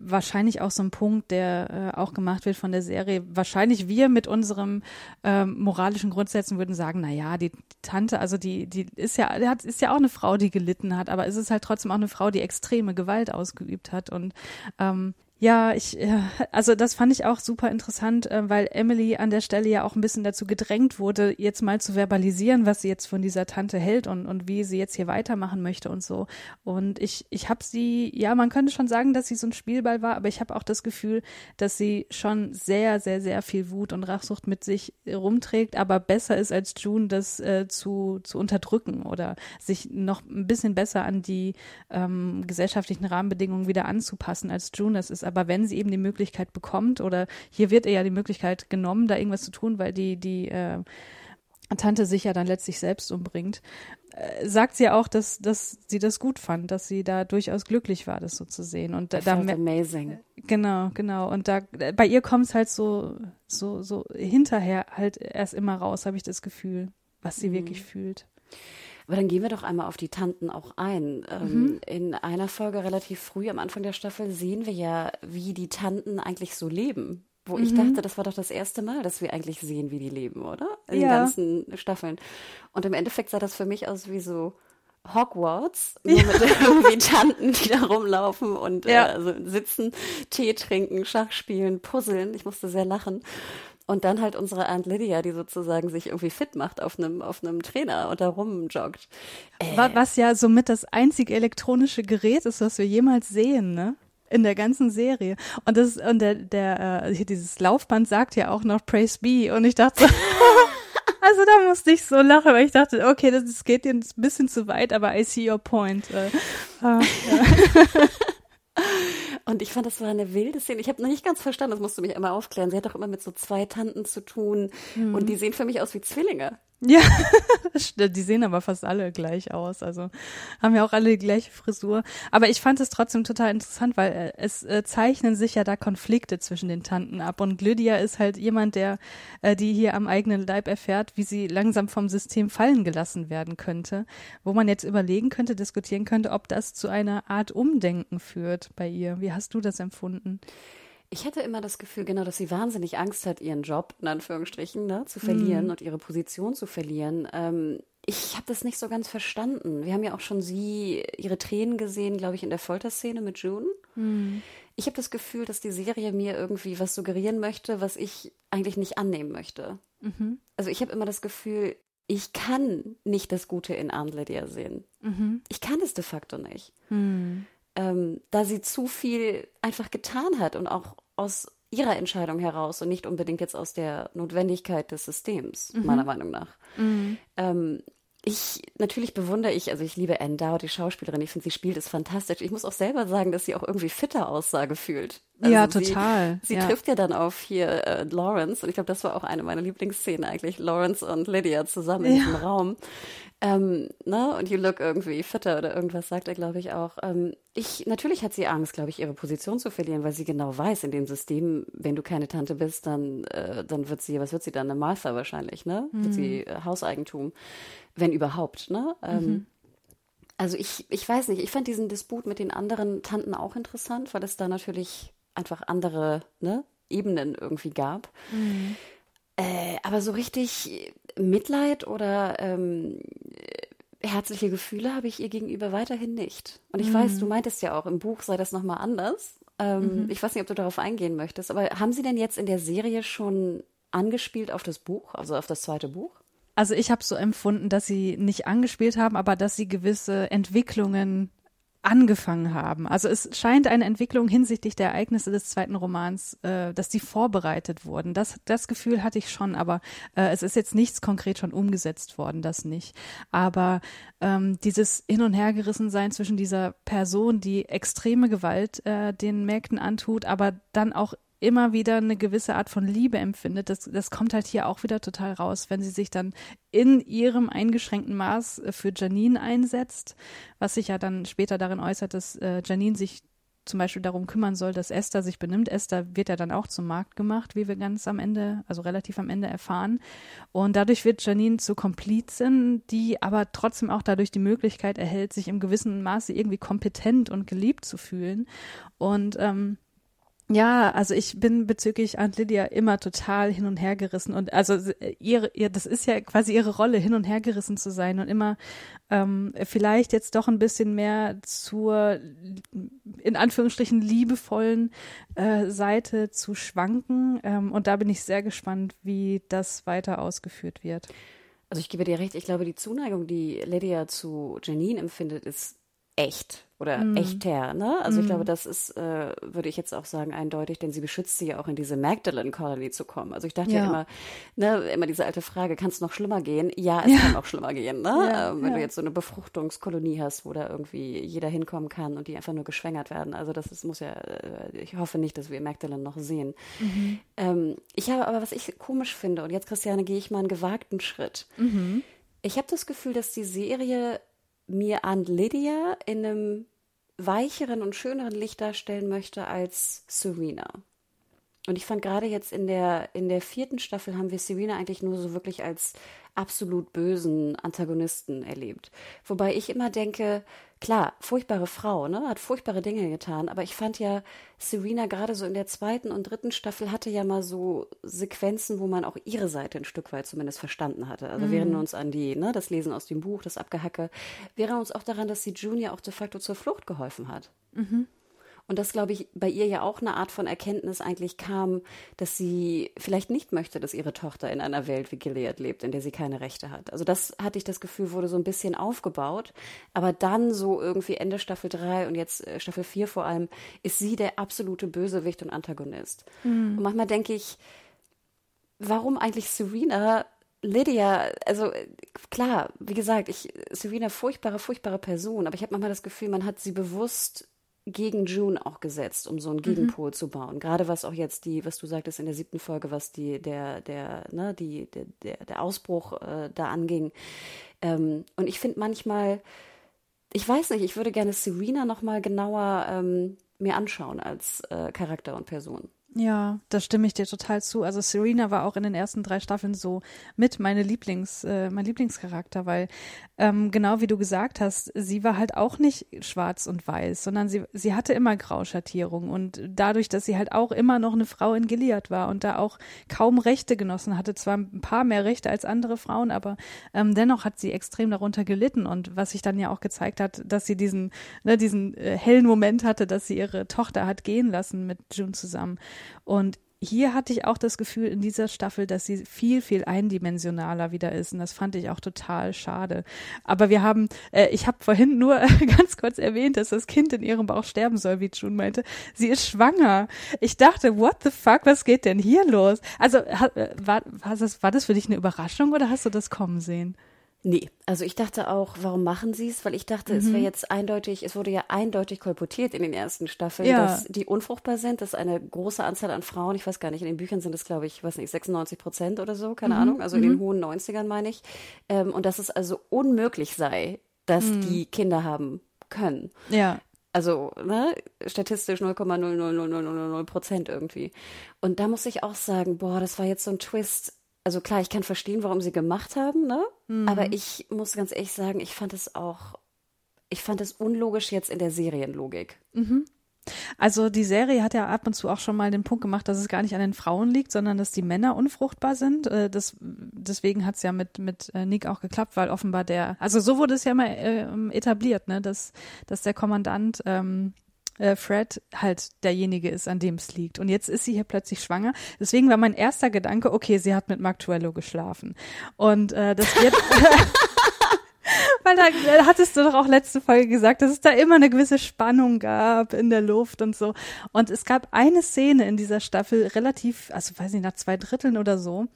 wahrscheinlich auch so ein Punkt, der äh, auch gemacht wird von der Serie. Wahrscheinlich wir mit unserem ähm, moralischen Grundsätzen würden sagen, na ja, die Tante, also die, die ist ja, die hat, ist ja auch eine Frau, die gelitten hat, aber es ist halt trotzdem auch eine Frau, die extreme Gewalt ausgeübt hat. Und ähm, Ja, ich, also das fand ich auch super interessant, äh, weil Emily an der Stelle ja auch ein bisschen dazu gedrängt wurde, jetzt mal zu verbalisieren, was sie jetzt von dieser Tante hält und, und wie sie jetzt hier weitermachen möchte und so. Und ich, ich habe sie, ja, man könnte schon sagen, dass sie so ein Spielball war, aber ich habe auch das Gefühl, dass sie schon sehr, sehr, sehr viel Wut und Rachsucht mit sich rumträgt, aber besser ist als June, das äh, zu, zu unterdrücken oder sich noch ein bisschen besser an die ähm, gesellschaftlichen Rahmenbedingungen wieder anzupassen als June. Das ist aber wenn sie eben die Möglichkeit bekommt oder hier wird ihr ja die Möglichkeit genommen, da irgendwas zu tun, weil die, die äh, Tante sich ja dann letztlich selbst umbringt, äh, sagt sie ja auch, dass, dass sie das gut fand, dass sie da durchaus glücklich war, das so zu sehen. Und da, da amazing. Genau, genau. Und da bei ihr kommt es halt so, so, so hinterher halt erst immer raus, habe ich das Gefühl, was sie mhm. wirklich fühlt. Aber dann gehen wir doch einmal auf die Tanten auch ein. Ähm, mhm. In einer Folge relativ früh am Anfang der Staffel sehen wir ja, wie die Tanten eigentlich so leben. Wo mhm. ich dachte, das war doch das erste Mal, dass wir eigentlich sehen, wie die leben, oder? In ja. den ganzen Staffeln. Und im Endeffekt sah das für mich aus wie so Hogwarts, <laughs> nur ja. mit irgendwie Tanten, die da rumlaufen und ja. äh, also sitzen, Tee trinken, Schach spielen, puzzeln. Ich musste sehr lachen. Und dann halt unsere Aunt Lydia, die sozusagen sich irgendwie fit macht auf einem, auf einem Trainer und da rumjoggt. Äh. Was ja somit das einzige elektronische Gerät ist, was wir jemals sehen, ne? in der ganzen Serie. Und das und der der äh, dieses Laufband sagt ja auch noch Praise Be und ich dachte so, <laughs> also da musste ich so lachen, weil ich dachte, okay, das, das geht jetzt ein bisschen zu weit, aber I see your point. Äh, äh, ja. <laughs> Und ich fand, das war eine wilde Szene. Ich habe noch nicht ganz verstanden, das musst du mich immer aufklären. Sie hat doch immer mit so zwei Tanten zu tun mhm. und die sehen für mich aus wie Zwillinge. Ja, <laughs> die sehen aber fast alle gleich aus. Also haben ja auch alle die gleiche Frisur. Aber ich fand es trotzdem total interessant, weil äh, es äh, zeichnen sich ja da Konflikte zwischen den Tanten ab. Und Lydia ist halt jemand, der äh, die hier am eigenen Leib erfährt, wie sie langsam vom System fallen gelassen werden könnte. Wo man jetzt überlegen könnte, diskutieren könnte, ob das zu einer Art Umdenken führt bei ihr. Wie hast du das empfunden? Ich hätte immer das Gefühl, genau, dass sie wahnsinnig Angst hat, ihren Job, in Anführungsstrichen, ne, zu verlieren mm. und ihre Position zu verlieren. Ähm, ich habe das nicht so ganz verstanden. Wir haben ja auch schon sie, ihre Tränen gesehen, glaube ich, in der Folterszene mit June. Mm. Ich habe das Gefühl, dass die Serie mir irgendwie was suggerieren möchte, was ich eigentlich nicht annehmen möchte. Mhm. Also ich habe immer das Gefühl, ich kann nicht das Gute in Aunt Lydia sehen. Mhm. Ich kann es de facto nicht. Ähm, da sie zu viel einfach getan hat und auch aus ihrer Entscheidung heraus und nicht unbedingt jetzt aus der Notwendigkeit des Systems, mhm. meiner Meinung nach. Mhm. Ähm, ich, natürlich bewundere ich, also ich liebe Anne Dowd, die Schauspielerin, ich finde, sie spielt es fantastisch. Ich muss auch selber sagen, dass sie auch irgendwie fitter aussah gefühlt. Also ja, total. Sie, sie ja. trifft ja dann auf hier äh, Lawrence und ich glaube, das war auch eine meiner Lieblingsszenen eigentlich, Lawrence und Lydia zusammen ja. in diesem Raum. Ähm, ne? Und you look irgendwie fitter oder irgendwas sagt er, glaube ich, auch. Ähm, ich, natürlich hat sie Angst, glaube ich, ihre Position zu verlieren, weil sie genau weiß, in dem System, wenn du keine Tante bist, dann, äh, dann wird sie, was wird sie dann? Eine Martha wahrscheinlich, ne? Mhm. Wird sie äh, Hauseigentum, wenn überhaupt, ne? Ähm, mhm. Also ich, ich weiß nicht, ich fand diesen Disput mit den anderen Tanten auch interessant, weil es da natürlich einfach andere ne, Ebenen irgendwie gab. Mhm. Äh, aber so richtig Mitleid oder ähm, herzliche Gefühle habe ich ihr gegenüber weiterhin nicht. Und ich mhm. weiß, du meintest ja auch, im Buch sei das nochmal anders. Ähm, mhm. Ich weiß nicht, ob du darauf eingehen möchtest, aber haben sie denn jetzt in der Serie schon angespielt auf das Buch, also auf das zweite Buch? Also ich habe so empfunden, dass sie nicht angespielt haben, aber dass sie gewisse Entwicklungen angefangen haben. Also es scheint eine Entwicklung hinsichtlich der Ereignisse des zweiten Romans, äh, dass die vorbereitet wurden. Das, das Gefühl hatte ich schon, aber äh, es ist jetzt nichts konkret schon umgesetzt worden, das nicht. Aber ähm, dieses Hin- und Hergerissensein zwischen dieser Person, die extreme Gewalt äh, den Mägden antut, aber dann auch immer wieder eine gewisse Art von Liebe empfindet. Das, das kommt halt hier auch wieder total raus, wenn sie sich dann in ihrem eingeschränkten Maß äh, für Janine einsetzt, was sich ja dann später darin äußert, dass äh, Janine sich zum Beispiel darum kümmern soll, dass Esther sich benimmt. Esther wird ja dann auch zum Markt gemacht, wie wir ganz am Ende, also relativ am Ende erfahren. Und dadurch wird Janine zur Komplizin, die aber trotzdem auch dadurch die Möglichkeit erhält, sich im gewissen Maße irgendwie kompetent und geliebt zu fühlen. Und ähm, Ja, also ich bin bezüglich Aunt Lydia immer total hin und her gerissen und also äh, ihre, ihr, das ist ja quasi ihre Rolle, hin und her gerissen zu sein und immer ähm, vielleicht jetzt doch ein bisschen mehr zur in Anführungsstrichen liebevollen äh, Seite zu schwanken ähm, und da bin ich sehr gespannt, wie das weiter ausgeführt wird. Also ich gebe dir recht, ich glaube, die Zuneigung, die Lydia zu Janine empfindet, ist echt oder mm. echter. Ne? Also mm. ich glaube, das ist, äh, würde ich jetzt auch sagen, eindeutig, denn sie beschützt sie ja auch in diese Magdalene Colony zu kommen. Also ich dachte ja, ja immer, ne, immer diese alte Frage, kann es noch schlimmer gehen? Ja, es ja. kann auch schlimmer gehen. Ne? Ja, ähm, wenn du jetzt so eine Befruchtungskolonie hast, wo da irgendwie jeder hinkommen kann und die einfach nur geschwängert werden. Also das ist, muss ja, äh, ich hoffe nicht, dass wir Magdalene noch sehen. Mhm. Ähm, ich habe aber, was ich komisch finde, und jetzt, Christiane, gehe ich mal einen gewagten Schritt. Mhm. Ich habe das Gefühl, dass die Serie mir Aunt Lydia in einem weicheren und schöneren Licht darstellen möchte als Serena. Und ich fand gerade jetzt in der, in der vierten Staffel haben wir Serena eigentlich nur so wirklich als absolut bösen Antagonisten erlebt. Wobei ich immer denke, klar, furchtbare Frau, ne, hat furchtbare Dinge getan, aber ich fand ja, Serena gerade so in der zweiten und dritten Staffel hatte ja mal so Sequenzen, wo man auch ihre Seite ein Stück weit zumindest verstanden hatte. Also mhm. erinnern uns an die, ne, das Lesen aus dem Buch, das Abgehacke. Erinnern uns auch daran, dass sie Junior auch de facto zur Flucht geholfen hat. Mhm. Und das, glaube ich, bei ihr ja auch eine Art von Erkenntnis eigentlich kam, dass sie vielleicht nicht möchte, dass ihre Tochter in einer Welt wie Gilead lebt, in der sie keine Rechte hat. Also das hatte ich das Gefühl, wurde so ein bisschen aufgebaut. Aber dann so irgendwie Ende Staffel 3 und jetzt äh, Staffel 4 vor allem, ist sie der absolute Bösewicht und Antagonist. Mhm. Und manchmal denke ich, warum eigentlich Serena Lydia, also äh, klar, wie gesagt, ich, Serena, furchtbare, furchtbare Person, aber ich habe manchmal das Gefühl, man hat sie bewusst gegen June auch gesetzt, um so einen mhm. Gegenpol mhm. zu bauen. Gerade was auch jetzt die, was du sagtest in der siebten Folge, was die, der, der, ne, die, der, der, der Ausbruch äh, da anging. Ähm, und ich finde manchmal, ich weiß nicht, ich würde gerne Serena noch mal genauer ähm, mir anschauen als äh, Charakter und Person. Ja, da stimme ich dir total zu. Also Serena war auch in den ersten drei Staffeln so mit meine Lieblings, äh, mein Lieblingscharakter, weil ähm, genau wie du gesagt hast, sie war halt auch nicht schwarz und weiß, sondern sie, sie hatte immer Grauschattierung und dadurch, dass sie halt auch immer noch eine Frau in Gilead war und da auch kaum Rechte genossen hatte, zwar ein paar mehr Rechte als andere Frauen, aber ähm, dennoch hat sie extrem darunter gelitten und was sich dann ja auch gezeigt hat, dass sie diesen, ne, diesen äh, hellen Moment hatte, dass sie ihre Tochter hat gehen lassen mit June zusammen. Und hier hatte ich auch das Gefühl in dieser Staffel, dass sie viel, viel eindimensionaler wieder ist. Und das fand ich auch total schade. Aber wir haben, äh, ich habe vorhin nur <laughs> ganz kurz erwähnt, dass das Kind in ihrem Bauch sterben soll, wie June meinte. Sie ist schwanger. Ich dachte, what the fuck, was geht denn hier los? Also äh, war, war, das, war das für dich eine Überraschung oder hast du das kommen sehen? Nee, also ich dachte auch, warum machen sie es? Weil ich dachte, mhm. es wäre jetzt eindeutig, es wurde ja eindeutig kolportiert in den ersten Staffeln, ja. dass die unfruchtbar sind, dass eine große Anzahl an Frauen, ich weiß gar nicht, in den Büchern sind es, glaube ich, weiß nicht, 96 Prozent oder so, keine mhm. Ahnung, also in den mhm. hohen 90ern meine ich, ähm, und dass es also unmöglich sei, dass mhm. die Kinder haben können. Ja. Also, ne, statistisch 0,00000 Prozent irgendwie. Und da muss ich auch sagen, boah, das war jetzt so ein Twist also klar, ich kann verstehen, warum sie gemacht haben, ne? Mhm. Aber ich muss ganz ehrlich sagen, ich fand es auch, ich fand es unlogisch jetzt in der Serienlogik. Mhm. Also die Serie hat ja ab und zu auch schon mal den Punkt gemacht, dass es gar nicht an den Frauen liegt, sondern dass die Männer unfruchtbar sind. Äh, das, deswegen hat es ja mit, mit äh, Nick auch geklappt, weil offenbar der, also so wurde es ja mal äh, etabliert, ne, dass, dass der Kommandant ähm, äh, Fred halt derjenige ist, an dem es liegt. Und jetzt ist sie hier plötzlich schwanger. Deswegen war mein erster Gedanke, okay, sie hat mit Mark Tuello geschlafen. Und äh, das wird. <laughs> <laughs> Weil da hattest du doch auch letzte Folge gesagt, dass es da immer eine gewisse Spannung gab in der Luft und so. Und es gab eine Szene in dieser Staffel relativ, also weiß nicht, nach zwei Dritteln oder so,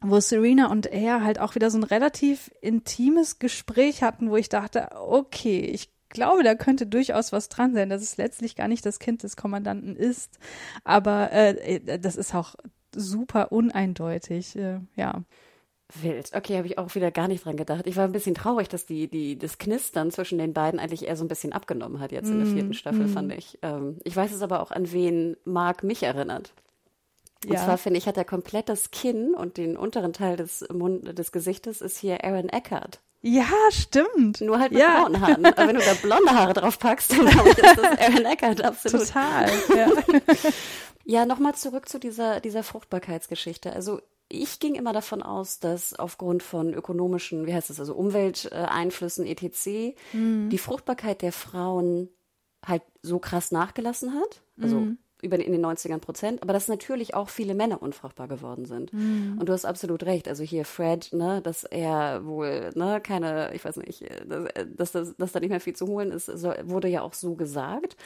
wo Serena und er halt auch wieder so ein relativ intimes Gespräch hatten, wo ich dachte, okay, ich glaube, da könnte durchaus was dran sein, dass es letztlich gar nicht das Kind des Kommandanten ist. Aber äh, äh das ist auch super uneindeutig, äh, ja. Wild. Okay, habe ich auch wieder gar nicht dran gedacht. Ich war ein bisschen traurig, dass die, die, das Knistern zwischen den beiden eigentlich eher so ein bisschen abgenommen hat jetzt in der mm, vierten Staffel, mm. fand ich. Ähm, ich weiß es aber auch, an wen Mark mich erinnert. Und ja. zwar finde ich, hat er komplett das Kinn und den unteren Teil des Mund, des Gesichtes ist hier Aaron Eckhart. Ja, stimmt. Nur halt mit ja. braunen Haaren. Aber wenn du da blonde Haare drauf packst, dann ist das <laughs> Aaron Eckhart absolut. Total. Ja, <laughs> ja nochmal zurück zu dieser, dieser Fruchtbarkeitsgeschichte. Also ich ging immer davon aus, dass aufgrund von ökonomischen, wie heißt das, also Umwelteinflüssen etc. Mhm. die Fruchtbarkeit der Frauen halt so krass nachgelassen hat. Also mhm über in den 90ern Prozent, aber dass natürlich auch viele Männer unfruchtbar geworden sind. Mhm. Und du hast absolut recht. Also hier Fred, ne, dass er wohl, ne, keine, ich weiß nicht, dass, dass, dass da nicht mehr viel zu holen ist, so, wurde ja auch so gesagt.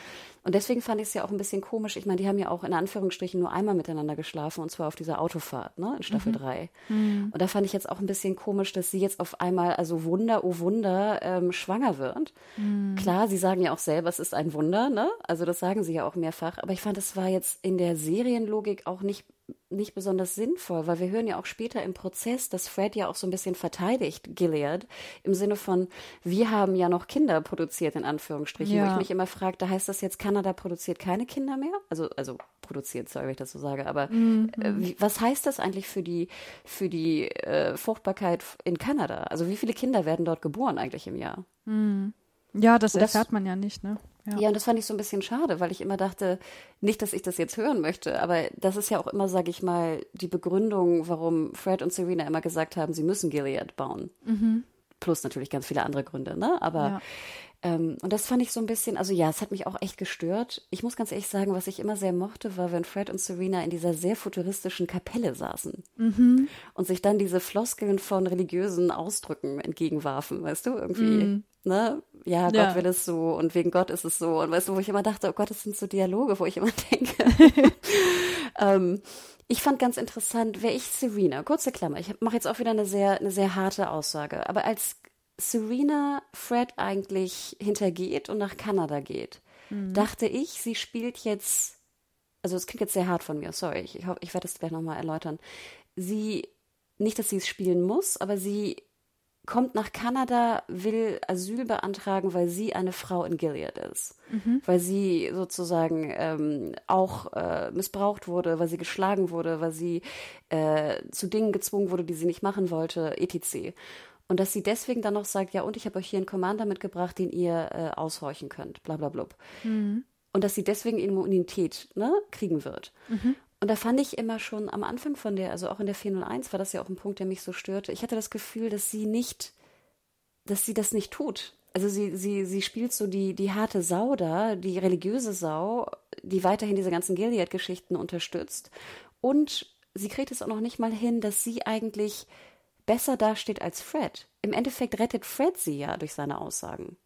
Und deswegen fand ich es ja auch ein bisschen komisch. Ich meine, die haben ja auch in Anführungsstrichen nur einmal miteinander geschlafen und zwar auf dieser Autofahrt, ne, in Staffel mhm. 3. Mhm. Und da fand ich jetzt auch ein bisschen komisch, dass sie jetzt auf einmal, also Wunder, oh Wunder, ähm, schwanger wird. Mhm. Klar, sie sagen ja auch selber, es ist ein Wunder, ne? Also das sagen sie ja auch mehrfach. Aber ich fand, es war jetzt in der Serienlogik auch nicht nicht besonders sinnvoll, weil wir hören ja auch später im Prozess, dass Fred ja auch so ein bisschen verteidigt Gilead im Sinne von, wir haben ja noch Kinder produziert, in Anführungsstrichen, ja. wo ich mich immer frage, da heißt das jetzt, Kanada produziert keine Kinder mehr? Also, also produziert, sorry, wenn ich das so sage, aber mhm. äh, was heißt das eigentlich für die, für die äh, Fruchtbarkeit in Kanada? Also wie viele Kinder werden dort geboren eigentlich im Jahr? Mhm. Ja, das, das erfährt man ja nicht, ne? Ja. ja, und das fand ich so ein bisschen schade, weil ich immer dachte, nicht, dass ich das jetzt hören möchte, aber das ist ja auch immer, sage ich mal, die Begründung, warum Fred und Serena immer gesagt haben, sie müssen Gilead bauen. Mhm. Plus natürlich ganz viele andere Gründe, ne? Aber ja. ähm, und das fand ich so ein bisschen, also ja, es hat mich auch echt gestört. Ich muss ganz ehrlich sagen, was ich immer sehr mochte, war, wenn Fred und Serena in dieser sehr futuristischen Kapelle saßen mhm. und sich dann diese Floskeln von religiösen Ausdrücken entgegenwarfen, weißt du, irgendwie. Mhm ne, ja, Gott ja. will es so und wegen Gott ist es so. Und weißt du, wo ich immer dachte, oh Gott, das sind so Dialoge, wo ich immer <laughs> denke. <laughs> ähm, ich fand ganz interessant, wäre ich Serena, kurze Klammer, ich mache jetzt auch wieder eine sehr, eine sehr harte Aussage, aber als Serena Fred eigentlich hintergeht und nach Kanada geht, mhm. dachte ich, sie spielt jetzt, also es klingt jetzt sehr hart von mir, sorry, ich, ich, ich werde es gleich nochmal erläutern. Sie, nicht, dass sie es spielen muss, aber sie kommt nach Kanada, will Asyl beantragen, weil sie eine Frau in Gilead ist. Mhm. Weil sie sozusagen ähm, auch äh, missbraucht wurde, weil sie geschlagen wurde, weil sie äh, zu Dingen gezwungen wurde, die sie nicht machen wollte, etc. Und dass sie deswegen dann noch sagt, ja, und ich habe euch hier einen Commander mitgebracht, den ihr äh, aushorchen könnt, bla bla bla. Mhm. Und dass sie deswegen Immunität ne, kriegen wird. Mhm. Und da fand ich immer schon am Anfang von der, also auch in der 401 war das ja auch ein Punkt, der mich so störte. Ich hatte das Gefühl, dass sie nicht, dass sie das nicht tut. Also sie, sie, sie spielt so die, die harte Sau da, die religiöse Sau, die weiterhin diese ganzen Gilead-Geschichten unterstützt. Und sie kriegt es auch noch nicht mal hin, dass sie eigentlich besser dasteht als Fred. Im Endeffekt rettet Fred sie ja durch seine Aussagen.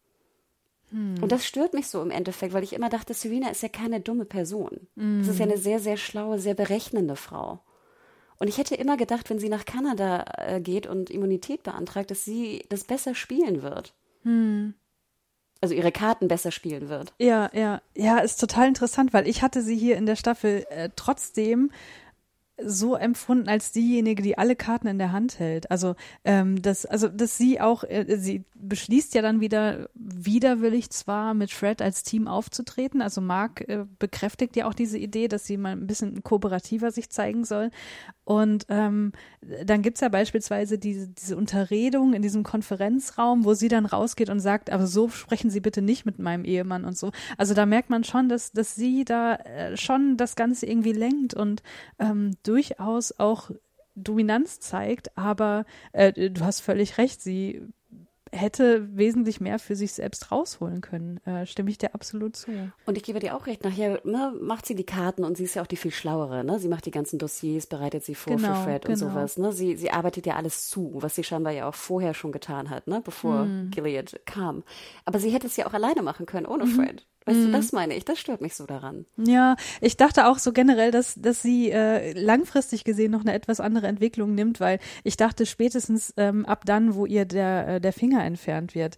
Und das stört mich so im Endeffekt, weil ich immer dachte, Serena ist ja keine dumme Person. Hm. Das ist ja eine sehr, sehr schlaue, sehr berechnende Frau. Und ich hätte immer gedacht, wenn sie nach Kanada äh, geht und Immunität beantragt, dass sie das besser spielen wird. Hm. Also ihre Karten besser spielen wird. Ja, ja, ja, ist total interessant, weil ich hatte sie hier in der Staffel äh, trotzdem so empfunden als diejenige, die alle Karten in der Hand hält. Also ähm, das, also dass sie auch, äh, sie beschließt ja dann wieder widerwillig zwar mit Fred als Team aufzutreten. Also Mark äh, bekräftigt ja auch diese Idee, dass sie mal ein bisschen kooperativer sich zeigen soll. Und ähm, dann gibt's ja beispielsweise diese, diese Unterredung in diesem Konferenzraum, wo sie dann rausgeht und sagt, aber so sprechen Sie bitte nicht mit meinem Ehemann und so. Also da merkt man schon, dass, dass sie da äh, schon das Ganze irgendwie lenkt und ähm, durchaus auch Dominanz zeigt, aber äh, du hast völlig recht, sie hätte wesentlich mehr für sich selbst rausholen können. Äh, stimme ich dir absolut zu. Und ich gebe dir auch recht, nachher ne, macht sie die Karten und sie ist ja auch die viel schlauere. Ne? Sie macht die ganzen Dossiers, bereitet sie vor genau, für Fred genau. und sowas. Ne? Sie, sie arbeitet ja alles zu, was sie scheinbar ja auch vorher schon getan hat, ne? bevor hm. Gilead kam. Aber sie hätte es ja auch alleine machen können, ohne mhm. Fred. Weißt mm. du, mhm. das meine ich, das stört mich so daran. Ja, ich dachte auch so generell, dass, dass sie äh, langfristig gesehen noch eine etwas andere Entwicklung nimmt, weil ich dachte spätestens ähm, ab dann, wo ihr der, äh, der Finger entfernt wird,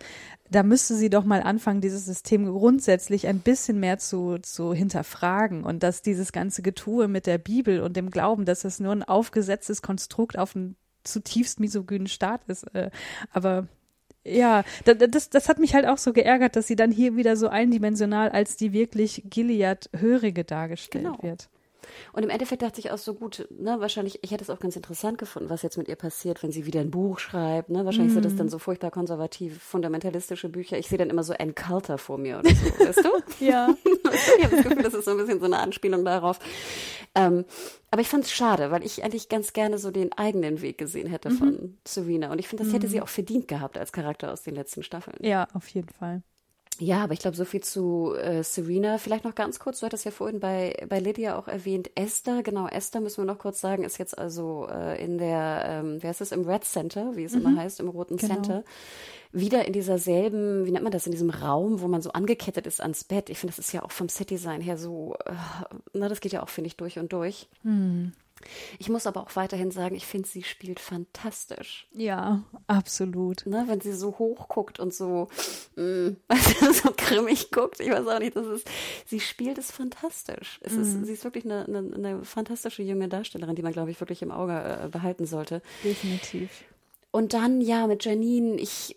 da müsste sie doch mal anfangen, dieses System grundsätzlich ein bisschen mehr zu, zu hinterfragen und dass dieses ganze Getue mit der Bibel und dem Glauben, dass es nur ein aufgesetztes Konstrukt auf einen zutiefst misogynen Staat ist. Äh, aber ja, das, das hat mich halt auch so geärgert, dass sie dann hier wieder so eindimensional als die wirklich Gilead-Hörige dargestellt genau. wird. Und im Endeffekt dachte ich auch so gut, ne, wahrscheinlich, ich hätte es auch ganz interessant gefunden, was jetzt mit ihr passiert, wenn sie wieder ein Buch schreibt, ne? Wahrscheinlich mm. sind das dann so furchtbar konservativ, fundamentalistische Bücher. Ich sehe dann immer so Ann Coulter vor mir oder so, weißt du? <laughs> ja. <laughs> ich habe das Gefühl, das ist so ein bisschen so eine Anspielung darauf. Ähm, aber ich fand es schade, weil ich eigentlich ganz gerne so den eigenen Weg gesehen hätte mhm. von Serena. Und ich finde, das mhm. hätte sie auch verdient gehabt als Charakter aus den letzten Staffeln. Ja, auf jeden Fall. Ja, aber ich glaube, so viel zu äh, Serena. Vielleicht noch ganz kurz, du hattest ja vorhin bei, bei Lydia auch erwähnt, Esther, genau, Esther müssen wir noch kurz sagen, ist jetzt also äh, in der, ähm, wie heißt es, im Red Center, wie es mhm. immer heißt, im Roten genau. Center, wieder in dieser selben, wie nennt man das, in diesem Raum, wo man so angekettet ist ans Bett. Ich finde, das ist ja auch vom Set-Design her so, äh, na, das geht ja auch, finde ich, durch und durch. Mhm. Ich muss aber auch weiterhin sagen, ich finde, sie spielt fantastisch. Ja, absolut. Ne, wenn sie so hoch guckt und so, mh, mm, <laughs> so grimmig guckt, ich weiß auch nicht, das ist, sie spielt es fantastisch. Es mhm. ist, sie ist wirklich eine, eine, eine, fantastische junge Darstellerin, die man, glaube ich, wirklich im Auge äh, behalten sollte. Definitiv. Und dann, ja, mit Janine, ich,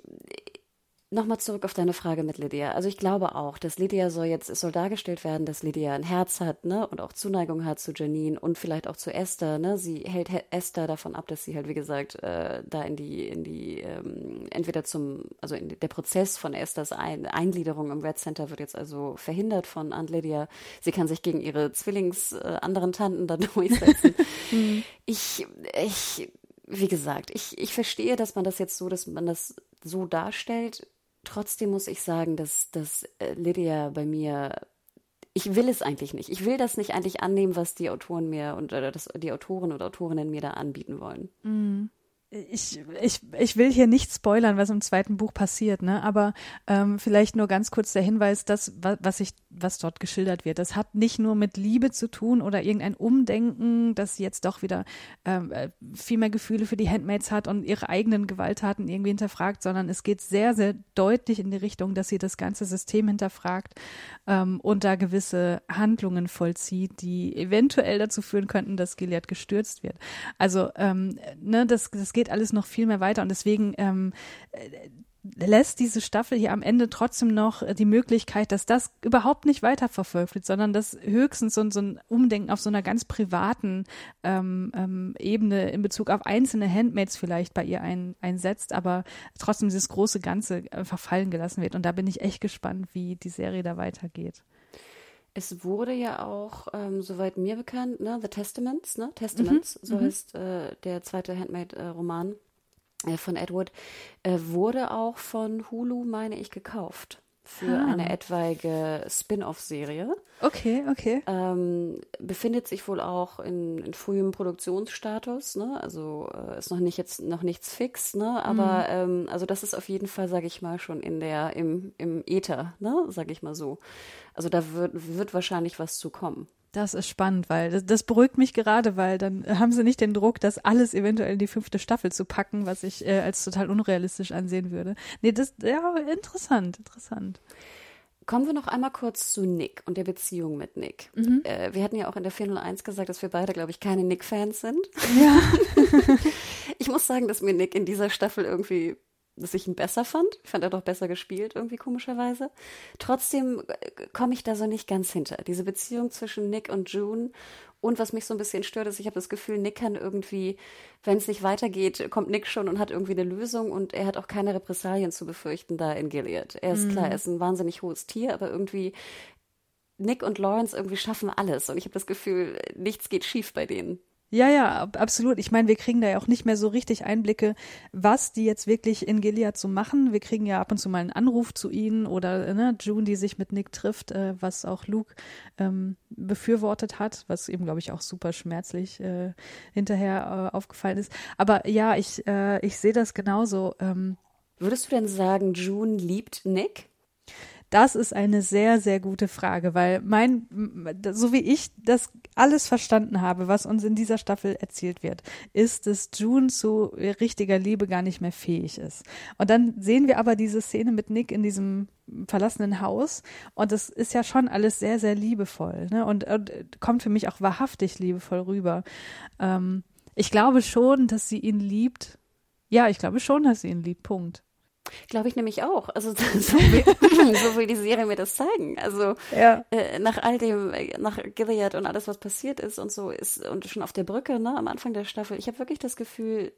Nochmal zurück auf deine Frage mit Lydia. Also ich glaube auch, dass Lydia soll jetzt, es soll dargestellt werden, dass Lydia ein Herz hat, ne, und auch Zuneigung hat zu Janine und vielleicht auch zu Esther, ne. Sie hält Esther davon ab, dass sie halt, wie gesagt, äh, da in die, in die, ähm, entweder zum, also in der Prozess von Esthers ein Eingliederung im Red Center wird jetzt also verhindert von Aunt Lydia. Sie kann sich gegen ihre Zwillings äh, anderen Tanten da <laughs> durchsetzen. Mhm. ich, ich, wie gesagt, ich, ich verstehe, dass man das jetzt so, dass man das so darstellt. Trotzdem muss ich sagen, dass, dass äh, Lydia bei mir, ich will es eigentlich nicht. Ich will das nicht eigentlich annehmen, was die Autoren mir und oder das, die Autoren und Autorinnen mir da anbieten wollen. Mhm ich, ich, ich will hier nicht spoilern, was im zweiten Buch passiert, ne? Aber ähm, vielleicht nur ganz kurz der Hinweis, dass was ich, was dort geschildert wird, das hat nicht nur mit Liebe zu tun oder irgendein Umdenken, dass sie jetzt doch wieder ähm, äh, viel mehr Gefühle für die Handmaids hat und ihre eigenen Gewalttaten irgendwie hinterfragt, sondern es geht sehr, sehr deutlich in die Richtung, dass sie das ganze System hinterfragt ähm, und da gewisse Handlungen vollzieht, die eventuell dazu führen könnten, dass Gilead gestürzt wird. Also ähm, ne, das, das geht alles noch viel mehr weiter und deswegen ähm, äh, lässt diese Staffel hier am Ende trotzdem noch die Möglichkeit, dass das überhaupt nicht weiterverfolgt wird, sondern dass höchstens so, so ein Umdenken auf so einer ganz privaten ähm, ähm, Ebene in Bezug auf einzelne Handmaids vielleicht bei ihr ein, einsetzt, aber trotzdem dieses große Ganze einfach fallen gelassen wird. Und da bin ich echt gespannt, wie die Serie da weitergeht. Es wurde ja auch, ähm, soweit mir bekannt, ne, The Testaments, ne? Testaments, mhm. so mhm. heißt äh, der zweite Handmade-Roman äh, von Edward, äh, wurde auch von Hulu, meine ich, gekauft für ah. eine etwaige Spin-off-Serie. Okay, okay. Ähm, befindet sich wohl auch in, in frühem Produktionsstatus, ne? Also äh, ist noch nicht jetzt noch nichts fix, ne? Aber mhm. ähm, also das ist auf jeden Fall, sage ich mal, schon in der im im Äther, ne? Sag ich mal so. Also da wird wird wahrscheinlich was zu kommen. Das ist spannend, weil das, das, beruhigt mich gerade, weil dann haben sie nicht den Druck, das alles eventuell in die fünfte Staffel zu packen, was ich äh, als total unrealistisch ansehen würde. Nee, das, ja, interessant, interessant. Kommen wir noch einmal kurz zu Nick und der Beziehung mit Nick. Mhm. Äh, wir hatten ja auch in der 401 gesagt, dass wir beide, glaube ich, keine Nick-Fans sind. Ja. <laughs> ich muss sagen, dass mir Nick in dieser Staffel irgendwie dass ich ihn besser fand. Ich fand er doch besser gespielt, irgendwie komischerweise. Trotzdem äh, komme ich da so nicht ganz hinter. Diese Beziehung zwischen Nick und June. Und was mich so ein bisschen stört, ist, ich habe das Gefühl, Nick kann irgendwie, wenn es nicht weitergeht, kommt Nick schon und hat irgendwie eine Lösung und er hat auch keine Repressalien zu befürchten da in Gilead. Er ist mhm. klar, er ist ein wahnsinnig hohes Tier, aber irgendwie Nick und Lawrence irgendwie schaffen alles und ich habe das Gefühl, nichts geht schief bei denen. Ja, ja, absolut. Ich meine, wir kriegen da ja auch nicht mehr so richtig Einblicke, was die jetzt wirklich in Gilead so machen. Wir kriegen ja ab und zu mal einen Anruf zu ihnen oder ne, June, die sich mit Nick trifft, äh, was auch Luke ähm, befürwortet hat, was eben, glaube ich, auch super schmerzlich äh, hinterher äh, aufgefallen ist. Aber ja, ich, äh, ich sehe das genauso. Ähm, Würdest du denn sagen, June liebt Nick? Das ist eine sehr, sehr gute Frage, weil mein, so wie ich das alles verstanden habe, was uns in dieser Staffel erzählt wird, ist, dass June zu richtiger Liebe gar nicht mehr fähig ist. Und dann sehen wir aber diese Szene mit Nick in diesem verlassenen Haus und das ist ja schon alles sehr, sehr liebevoll ne? und, und kommt für mich auch wahrhaftig liebevoll rüber. Ähm, ich glaube schon, dass sie ihn liebt. Ja, ich glaube schon, dass sie ihn liebt. Punkt. Glaube ich nämlich auch. Also <laughs> so <laughs> will, <laughs> so will die Serie mir das zeigen. Also ja. äh, nach all dem, nach Gilead und alles, was passiert ist und so ist und schon auf der Brücke, ne, am Anfang der Staffel, ich habe wirklich das Gefühl,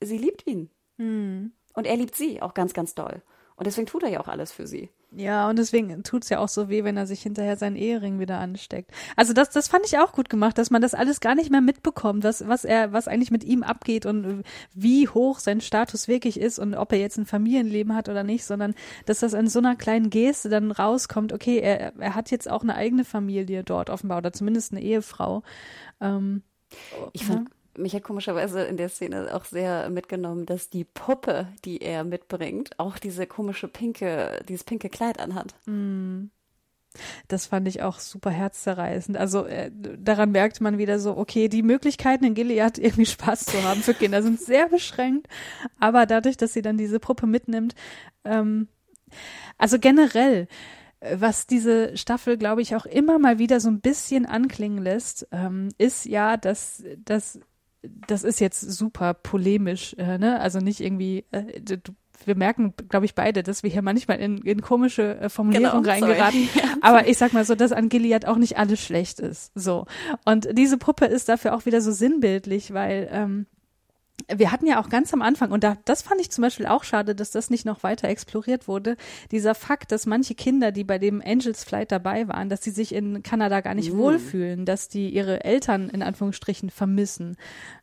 sie liebt ihn. Mhm. Und er liebt sie auch ganz, ganz doll. Und deswegen tut er ja auch alles für sie. Ja, und deswegen tut's ja auch so weh, wenn er sich hinterher seinen Ehering wieder ansteckt. Also das, das fand ich auch gut gemacht, dass man das alles gar nicht mehr mitbekommt, was, was er, was eigentlich mit ihm abgeht und wie hoch sein Status wirklich ist und ob er jetzt ein Familienleben hat oder nicht, sondern dass das in so einer kleinen Geste dann rauskommt, okay, er, er hat jetzt auch eine eigene Familie dort offenbar oder zumindest eine Ehefrau. Ähm, ich fand, mich hat komischerweise in der Szene auch sehr mitgenommen, dass die Puppe, die er mitbringt, auch diese komische pinke, dieses pinke Kleid anhat. Mm. Das fand ich auch super herzzerreißend. Also äh, daran merkt man wieder so, okay, die Möglichkeiten in Gilead <laughs> irgendwie Spaß zu haben für Kinder sind sehr beschränkt. Aber dadurch, dass sie dann diese Puppe mitnimmt, ähm, also generell, äh, was diese Staffel, glaube ich, auch immer mal wieder so ein bisschen anklingen lässt, ähm, ist ja, dass, dass das ist jetzt super polemisch, äh, ne? Also nicht irgendwie, äh, du, wir merken, glaube ich, beide, dass wir hier manchmal in, in komische äh, Formulierungen genau, reingeraten. <laughs> Aber ich sag mal so, dass an Gilead auch nicht alles schlecht ist. So. Und diese Puppe ist dafür auch wieder so sinnbildlich, weil ähm, wir hatten ja auch ganz am Anfang, und da, das fand ich zum Beispiel auch schade, dass das nicht noch weiter exploriert wurde, dieser Fakt, dass manche Kinder, die bei dem Angels Flight dabei waren, dass sie sich in Kanada gar nicht mm. wohlfühlen, dass die ihre Eltern in Anführungsstrichen vermissen.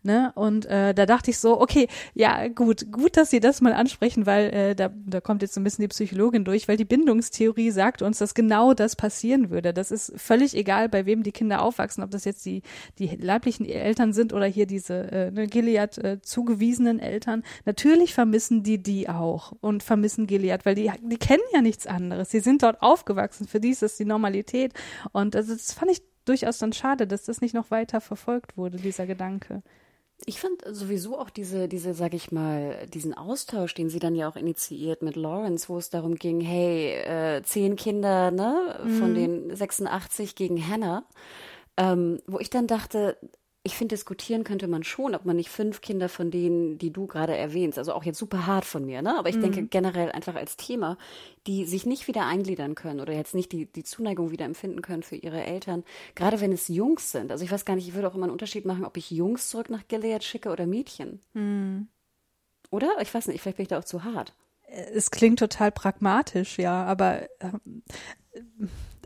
Ne? Und äh, da dachte ich so, okay, ja, gut, gut, dass sie das mal ansprechen, weil äh, da, da kommt jetzt so ein bisschen die Psychologin durch, weil die Bindungstheorie sagt uns, dass genau das passieren würde. Das ist völlig egal, bei wem die Kinder aufwachsen, ob das jetzt die, die leiblichen Eltern sind oder hier diese äh, ne, Gilead äh, zugewiesenen Eltern, natürlich vermissen die die auch und vermissen Gilead, weil die, die kennen ja nichts anderes. Sie sind dort aufgewachsen. Für die ist das die Normalität. Und das, das fand ich durchaus dann schade, dass das nicht noch weiter verfolgt wurde, dieser Gedanke. Ich fand sowieso auch diese, diese, sag ich mal, diesen Austausch, den sie dann ja auch initiiert mit Lawrence, wo es darum ging, hey, äh, zehn Kinder, ne, von mhm. den 86 gegen Hannah, ähm, wo ich dann dachte, ich finde, diskutieren könnte man schon, ob man nicht fünf Kinder von denen, die du gerade erwähnst, also auch jetzt super hart von mir, ne? Aber ich mhm. denke generell einfach als Thema, die sich nicht wieder eingliedern können oder jetzt nicht die, die Zuneigung wieder empfinden können für ihre Eltern, gerade wenn es Jungs sind. Also ich weiß gar nicht, ich würde auch immer einen Unterschied machen, ob ich Jungs zurück nach Gilead schicke oder Mädchen. Mhm. Oder? Ich weiß nicht, vielleicht bin ich da auch zu hart. Es klingt total pragmatisch, ja, aber ähm,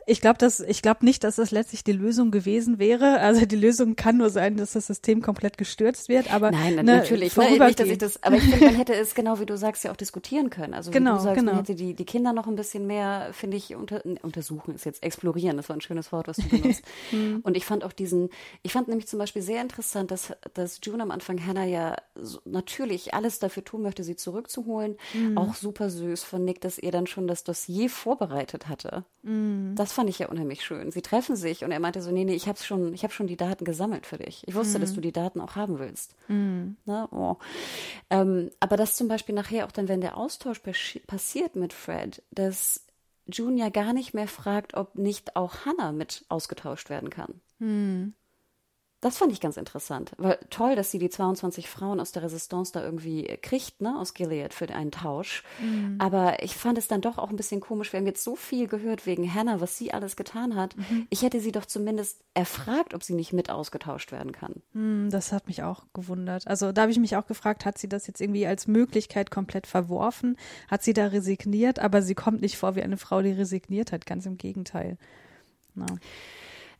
ich glaube, dass ich glaube nicht, dass das letztlich die Lösung gewesen wäre. Also die Lösung kann nur sein, dass das System komplett gestürzt wird. Aber nein, ne, natürlich. Ne, nicht, dass ich das, aber ich finde, man hätte es genau wie du sagst ja auch diskutieren können. Also genau, du sagst, genau. man hätte die die Kinder noch ein bisschen mehr, finde ich, unter, untersuchen ist jetzt explorieren. Das war ein schönes Wort, was du benutzt. <laughs> Hm. Und ich fand auch diesen, ich fand nämlich zum Beispiel sehr interessant, dass dass June am Anfang Hannah ja so, natürlich alles dafür tun möchte, sie zurückzuholen. Mhm. Auch super süß von Nick, dass er dann schon das Dossier vorbereitet hatte. Mhm. Das fand ich ja unheimlich schön. Sie treffen sich und er meinte so, nee, nee, ich habe schon, ich habe schon die Daten gesammelt für dich. Ich wusste, mhm. dass du die Daten auch haben willst. Mhm. Ne? Oh. Ähm, aber das zum Beispiel nachher auch dann, wenn der Austausch passiert mit Fred, dass June ja gar nicht mehr fragt, ob nicht auch Hannah mit ausgetauscht werden kann. Mhm. Das fand ich ganz interessant. Weil toll, dass sie die 22 Frauen aus der Resistance da irgendwie kriegt, ne, aus Gilead für einen Tausch. Mhm. Aber ich fand es dann doch auch ein bisschen komisch. Wir haben jetzt so viel gehört wegen Hannah, was sie alles getan hat. Mhm. Ich hätte sie doch zumindest erfragt, ob sie nicht mit ausgetauscht werden kann. Mhm, das hat mich auch gewundert. Also da habe ich mich auch gefragt, hat sie das jetzt irgendwie als Möglichkeit komplett verworfen? Hat sie da resigniert? Aber sie kommt nicht vor wie eine Frau, die resigniert hat. Ganz im Gegenteil. Na.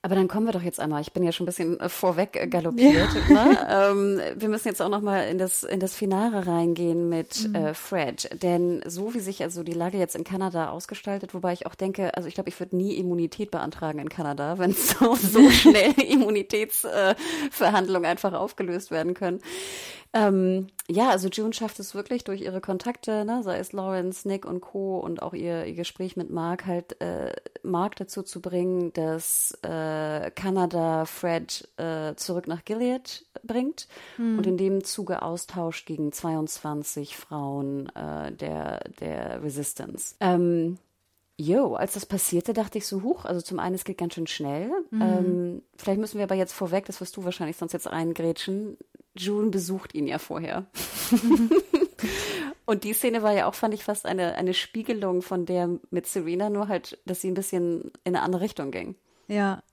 Aber dann kommen wir doch jetzt einmal. Ich bin ja schon ein bisschen äh, vorweg äh, galoppiert. Ja. Ne? ähm, wir müssen jetzt auch noch mal in das in das Finale reingehen mit mhm. äh, Fred, denn so wie sich also die Lage jetzt in Kanada ausgestaltet, wobei ich auch denke, also ich glaube, ich würde nie Immunität beantragen in Kanada, <laughs> wenn so so <laughs> schnell Immunitätsverhandlungen äh, einfach aufgelöst werden können. Ähm, ja, also June schafft es wirklich durch ihre Kontakte, ne, sei es Lawrence, Nick und Co. und auch ihr, ihr Gespräch mit Mark, halt äh, Mark dazu zu bringen, dass äh, Kanada Fred äh, zurück nach Gilead bringt hm. und in dem Zuge austauscht gegen 22 Frauen äh, der, der Resistance. Ähm, Jo, als das passierte, dachte ich so, huch, also zum einen, es geht ganz schön schnell. Mhm. Ähm, vielleicht müssen wir aber jetzt vorweg, das wirst du wahrscheinlich sonst jetzt reingrätschen, June besucht ihn ja vorher. <laughs> Und die Szene war ja auch, fand ich, fast eine, eine Spiegelung von der mit Serena, nur halt, dass sie ein bisschen in eine andere Richtung ging. Ja,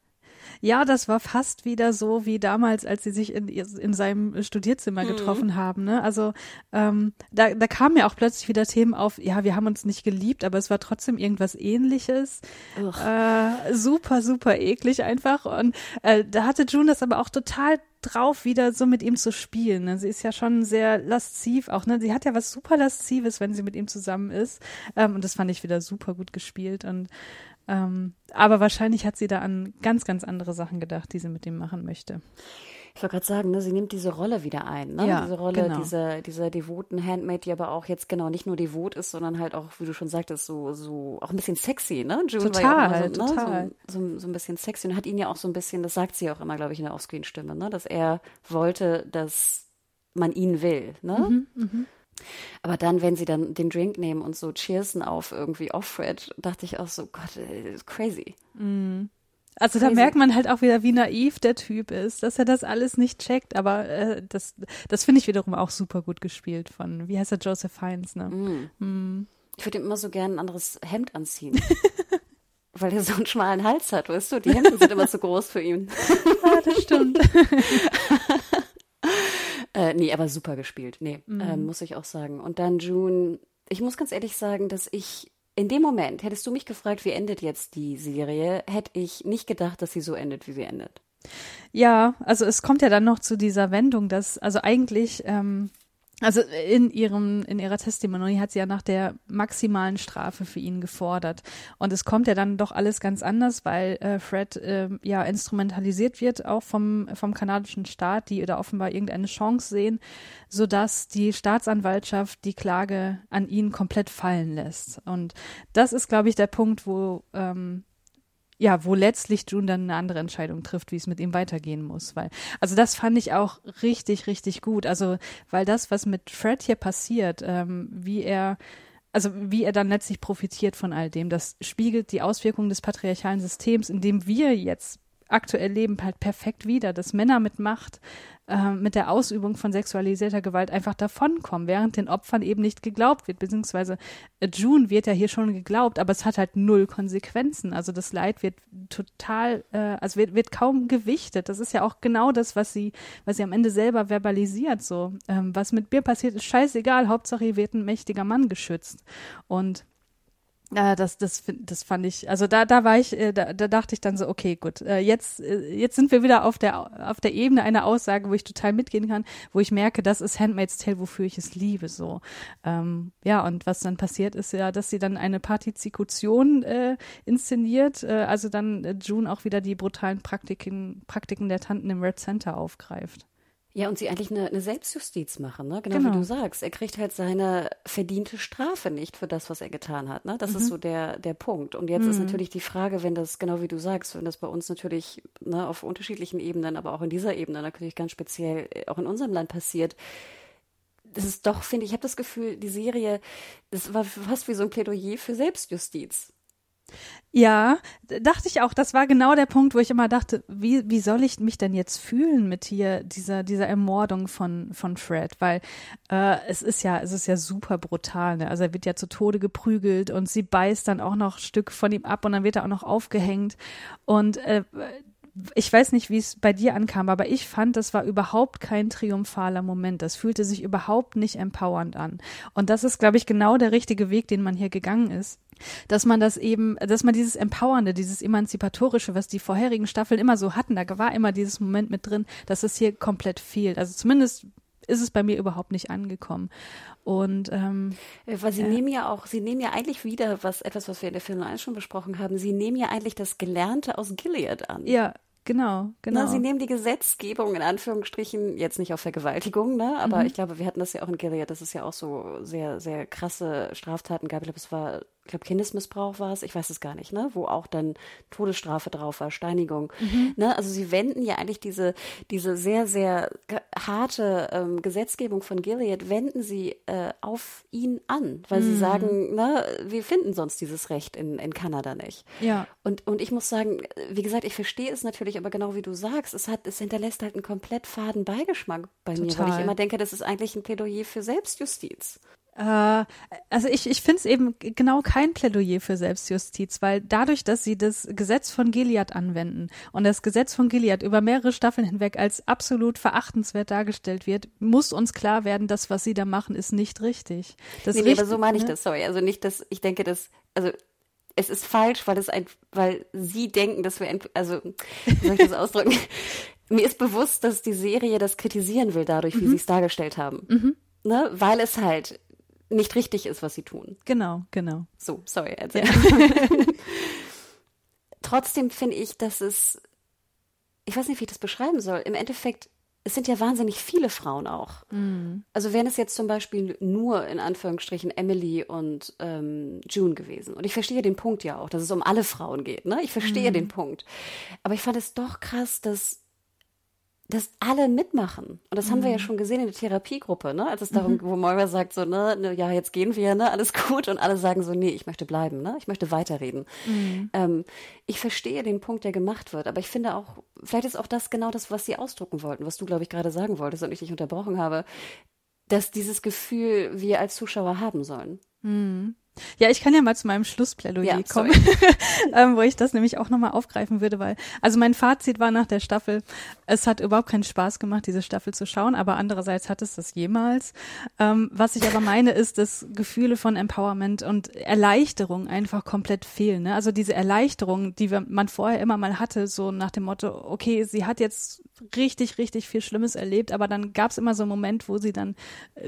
ja, das war fast wieder so wie damals, als sie sich in, in seinem Studierzimmer mhm. getroffen haben. Ne? Also ähm, da, da kamen ja auch plötzlich wieder Themen auf, ja, wir haben uns nicht geliebt, aber es war trotzdem irgendwas ähnliches. Äh, super, super eklig einfach. Und äh, da hatte June das aber auch total drauf, wieder so mit ihm zu spielen. Ne? Sie ist ja schon sehr lasziv auch. Ne? Sie hat ja was super laszives, wenn sie mit ihm zusammen ist. Ähm, und das fand ich wieder super gut gespielt. Und ähm, aber wahrscheinlich hat sie da an ganz, ganz andere Sachen gedacht, die sie mit ihm machen möchte. Ich wollte gerade sagen, ne, sie nimmt diese Rolle wieder ein, ne? Ja, diese Rolle genau. dieser, dieser devoten Handmaid, die aber auch jetzt genau nicht nur devot ist, sondern halt auch, wie du schon sagtest, so, so auch ein bisschen sexy, ne? June total, war ja auch so, total. Ne? So, so, so, ein bisschen sexy und hat ihn ja auch so ein bisschen, das sagt sie auch immer, glaube ich, in der Offscreen-Stimme, ne? Dass er wollte, dass man ihn will, ne? Mhm, mh. Aber dann, wenn sie dann den Drink nehmen und so cheersen auf irgendwie Offred, dachte ich auch so, Gott, äh, crazy. Mm. Also crazy. da merkt man halt auch wieder, wie naiv der Typ ist, dass er das alles nicht checkt. Aber äh, das, das finde ich wiederum auch super gut gespielt von, wie heißt er, Joseph Hines, ne? Mm. Mm. Ich würde ihm immer so gerne ein anderes Hemd anziehen. <laughs> weil er so einen schmalen Hals hat, weißt du? Die Hemden sind immer zu groß für ihn. <laughs> ja, das stimmt. <laughs> Äh, nee, aber super gespielt. Nee, mhm. äh, muss ich auch sagen. Und dann June, ich muss ganz ehrlich sagen, dass ich in dem Moment, hättest du mich gefragt, wie endet jetzt die Serie, hätte ich nicht gedacht, dass sie so endet, wie sie endet. Ja, also es kommt ja dann noch zu dieser Wendung, dass, also eigentlich, ähm, also in ihrem, in ihrer Testimony hat sie ja nach der maximalen Strafe für ihn gefordert. Und es kommt ja dann doch alles ganz anders, weil äh, Fred äh, ja instrumentalisiert wird, auch vom, vom kanadischen Staat, die da offenbar irgendeine Chance sehen, sodass die Staatsanwaltschaft die Klage an ihn komplett fallen lässt. Und das ist, glaube ich, der Punkt, wo ähm, ja, wo letztlich June dann eine andere Entscheidung trifft, wie es mit ihm weitergehen muss. Weil, also das fand ich auch richtig, richtig gut. Also, weil das, was mit Fred hier passiert, ähm, wie er, also wie er dann letztlich profitiert von all dem, das spiegelt die Auswirkungen des patriarchalen Systems, in dem wir jetzt aktuell leben, halt perfekt wider, dass Männer mit Macht äh, mit der Ausübung von sexualisierter Gewalt einfach davonkommen, während den Opfern eben nicht geglaubt wird, beziehungsweise äh, June wird ja hier schon geglaubt, aber es hat halt null Konsequenzen. Also das Leid wird total, äh, also wird, wird kaum gewichtet. Das ist ja auch genau das, was sie, was sie am Ende selber verbalisiert. So, ähm, was mit mir passiert, ist scheißegal. Hauptsache, hier wird ein mächtiger Mann geschützt. Und äh, das, das, das fand ich, also da, da war ich, äh, da, da dachte ich dann so, okay, gut, äh, jetzt, äh, jetzt sind wir wieder auf der, auf der Ebene einer Aussage, wo ich total mitgehen kann, wo ich merke, das ist Handmaid's Tale, wofür ich es liebe, so. Ähm, ja, und was dann passiert ist ja, dass sie dann eine Partizipation äh, inszeniert, äh, also dann äh, June auch wieder die brutalen Praktiken, Praktiken der Tanten im Red Center aufgreift. Ja, und sie eigentlich eine, eine Selbstjustiz machen, ne? Genau, genau, wie du sagst. Er kriegt halt seine verdiente Strafe nicht für das, was er getan hat, ne? Das mhm. ist so der, der Punkt. Und jetzt mhm. ist natürlich die Frage, wenn das, genau wie du sagst, wenn das bei uns natürlich ne, auf unterschiedlichen Ebenen, aber auch in dieser Ebene natürlich ganz speziell äh, auch in unserem Land passiert, das ist doch, finde ich, ich habe das Gefühl, die Serie, das war fast wie so ein Plädoyer für Selbstjustiz. Ja, dachte ich auch. Das war genau der Punkt, wo ich immer dachte, wie, wie soll ich mich denn jetzt fühlen mit hier dieser, dieser Ermordung von, von Fred? Weil äh, es ist ja, es ist ja super brutal. Ne? Also er wird ja zu Tode geprügelt und sie beißt dann auch noch Stück von ihm ab und dann wird er auch noch aufgehängt. Und äh, ich weiß nicht, wie es bei dir ankam, aber ich fand, das war überhaupt kein triumphaler Moment. Das fühlte sich überhaupt nicht empowernd an. Und das ist, glaube ich, genau der richtige Weg, den man hier gegangen ist dass man das eben, dass man dieses Empowernde, dieses Emanzipatorische, was die vorherigen Staffeln immer so hatten, da war immer dieses Moment mit drin, dass es hier komplett fehlt. Also zumindest ist es bei mir überhaupt nicht angekommen. Und ähm, äh, weil sie äh, nehmen ja auch, sie nehmen ja eigentlich wieder was, etwas, was wir in der Film 1 schon besprochen haben, sie nehmen ja eigentlich das Gelernte aus Gilead an. Ja, Genau, genau. Na, sie nehmen die Gesetzgebung in Anführungsstrichen jetzt nicht auf Vergewaltigung, ne? Aber mhm. ich glaube, wir hatten das ja auch in Gilead, dass es ja auch so sehr, sehr krasse Straftaten gab. Ich glaube, es war ich glaube, Kindesmissbrauch war es, ich weiß es gar nicht, ne, wo auch dann Todesstrafe drauf war, Steinigung. Mhm. Ne? Also sie wenden ja eigentlich diese, diese sehr, sehr harte ähm, Gesetzgebung von Gilead, wenden sie äh, auf ihn an, weil mhm. sie sagen, ne, wir finden sonst dieses Recht in, in Kanada nicht. Ja. Und, und ich muss sagen, wie gesagt, ich verstehe es natürlich, aber genau wie du sagst, es hat, es hinterlässt halt einen komplett faden Beigeschmack bei Total. mir, weil ich immer denke, das ist eigentlich ein Plädoyer für Selbstjustiz. Äh, also ich, ich finde es eben genau kein Plädoyer für Selbstjustiz, weil dadurch, dass sie das Gesetz von Gilead anwenden und das Gesetz von Gilead über mehrere Staffeln hinweg als absolut verachtenswert dargestellt wird, muss uns klar werden, dass was sie da machen, ist nicht richtig. Das nee, nee, richtig, aber so meine ich ne? das, sorry. Also nicht, dass ich denke, dass, also es ist falsch, weil es ein, weil sie denken, dass wir, ein, also wie soll ich das ausdrücken? <laughs> Mir ist bewusst, dass die Serie das kritisieren will, dadurch, wie mhm. sie es dargestellt haben. Mhm. Ne? Weil es halt nicht richtig ist, was sie tun. Genau, genau. So, sorry. Also. Ja. <laughs> Trotzdem finde ich, dass es, ich weiß nicht, wie ich das beschreiben soll. Im Endeffekt, es sind ja wahnsinnig viele Frauen auch. Mhm. Also wären es jetzt zum Beispiel nur in Anführungsstrichen Emily und ähm, June gewesen. Und ich verstehe den Punkt ja auch, dass es um alle Frauen geht. Ne? Ich verstehe mhm. den Punkt. Aber ich fand es doch krass, dass dass alle mitmachen. Und das mhm. haben wir ja mhm. schon gesehen in der Therapiegruppe, ne? Als es darum, mhm. wo Moira sagt so, ne, ne, ja, jetzt gehen wir, ne, alles gut. Und alle sagen so, nee, ich möchte bleiben, ne? Ich möchte weiterreden. Mhm. Ähm, ich verstehe den Punkt, der gemacht wird, aber ich finde auch, vielleicht ist auch das genau das, was sie ausdrucken wollten, was du, glaube ich, gerade sagen wolltest und ich dich unterbrochen habe, dass dieses Gefühl wir als Zuschauer haben sollen. Mhm. Ja, ich kann ja mal zu meinem Schlussplädoyer ja, kommen, <laughs> ähm, wo ich das nämlich auch nochmal aufgreifen würde, weil, also mein Fazit war nach der Staffel, es hat überhaupt keinen Spaß gemacht, diese Staffel zu schauen, aber andererseits hat es das jemals. Ähm, was ich aber meine, ist, dass Gefühle von Empowerment und Erleichterung einfach komplett fehlen. Ne? Also diese Erleichterung, die man vorher immer mal hatte, so nach dem Motto, okay, sie hat jetzt richtig, richtig viel Schlimmes erlebt, aber dann gab es immer so einen Moment, wo sie dann,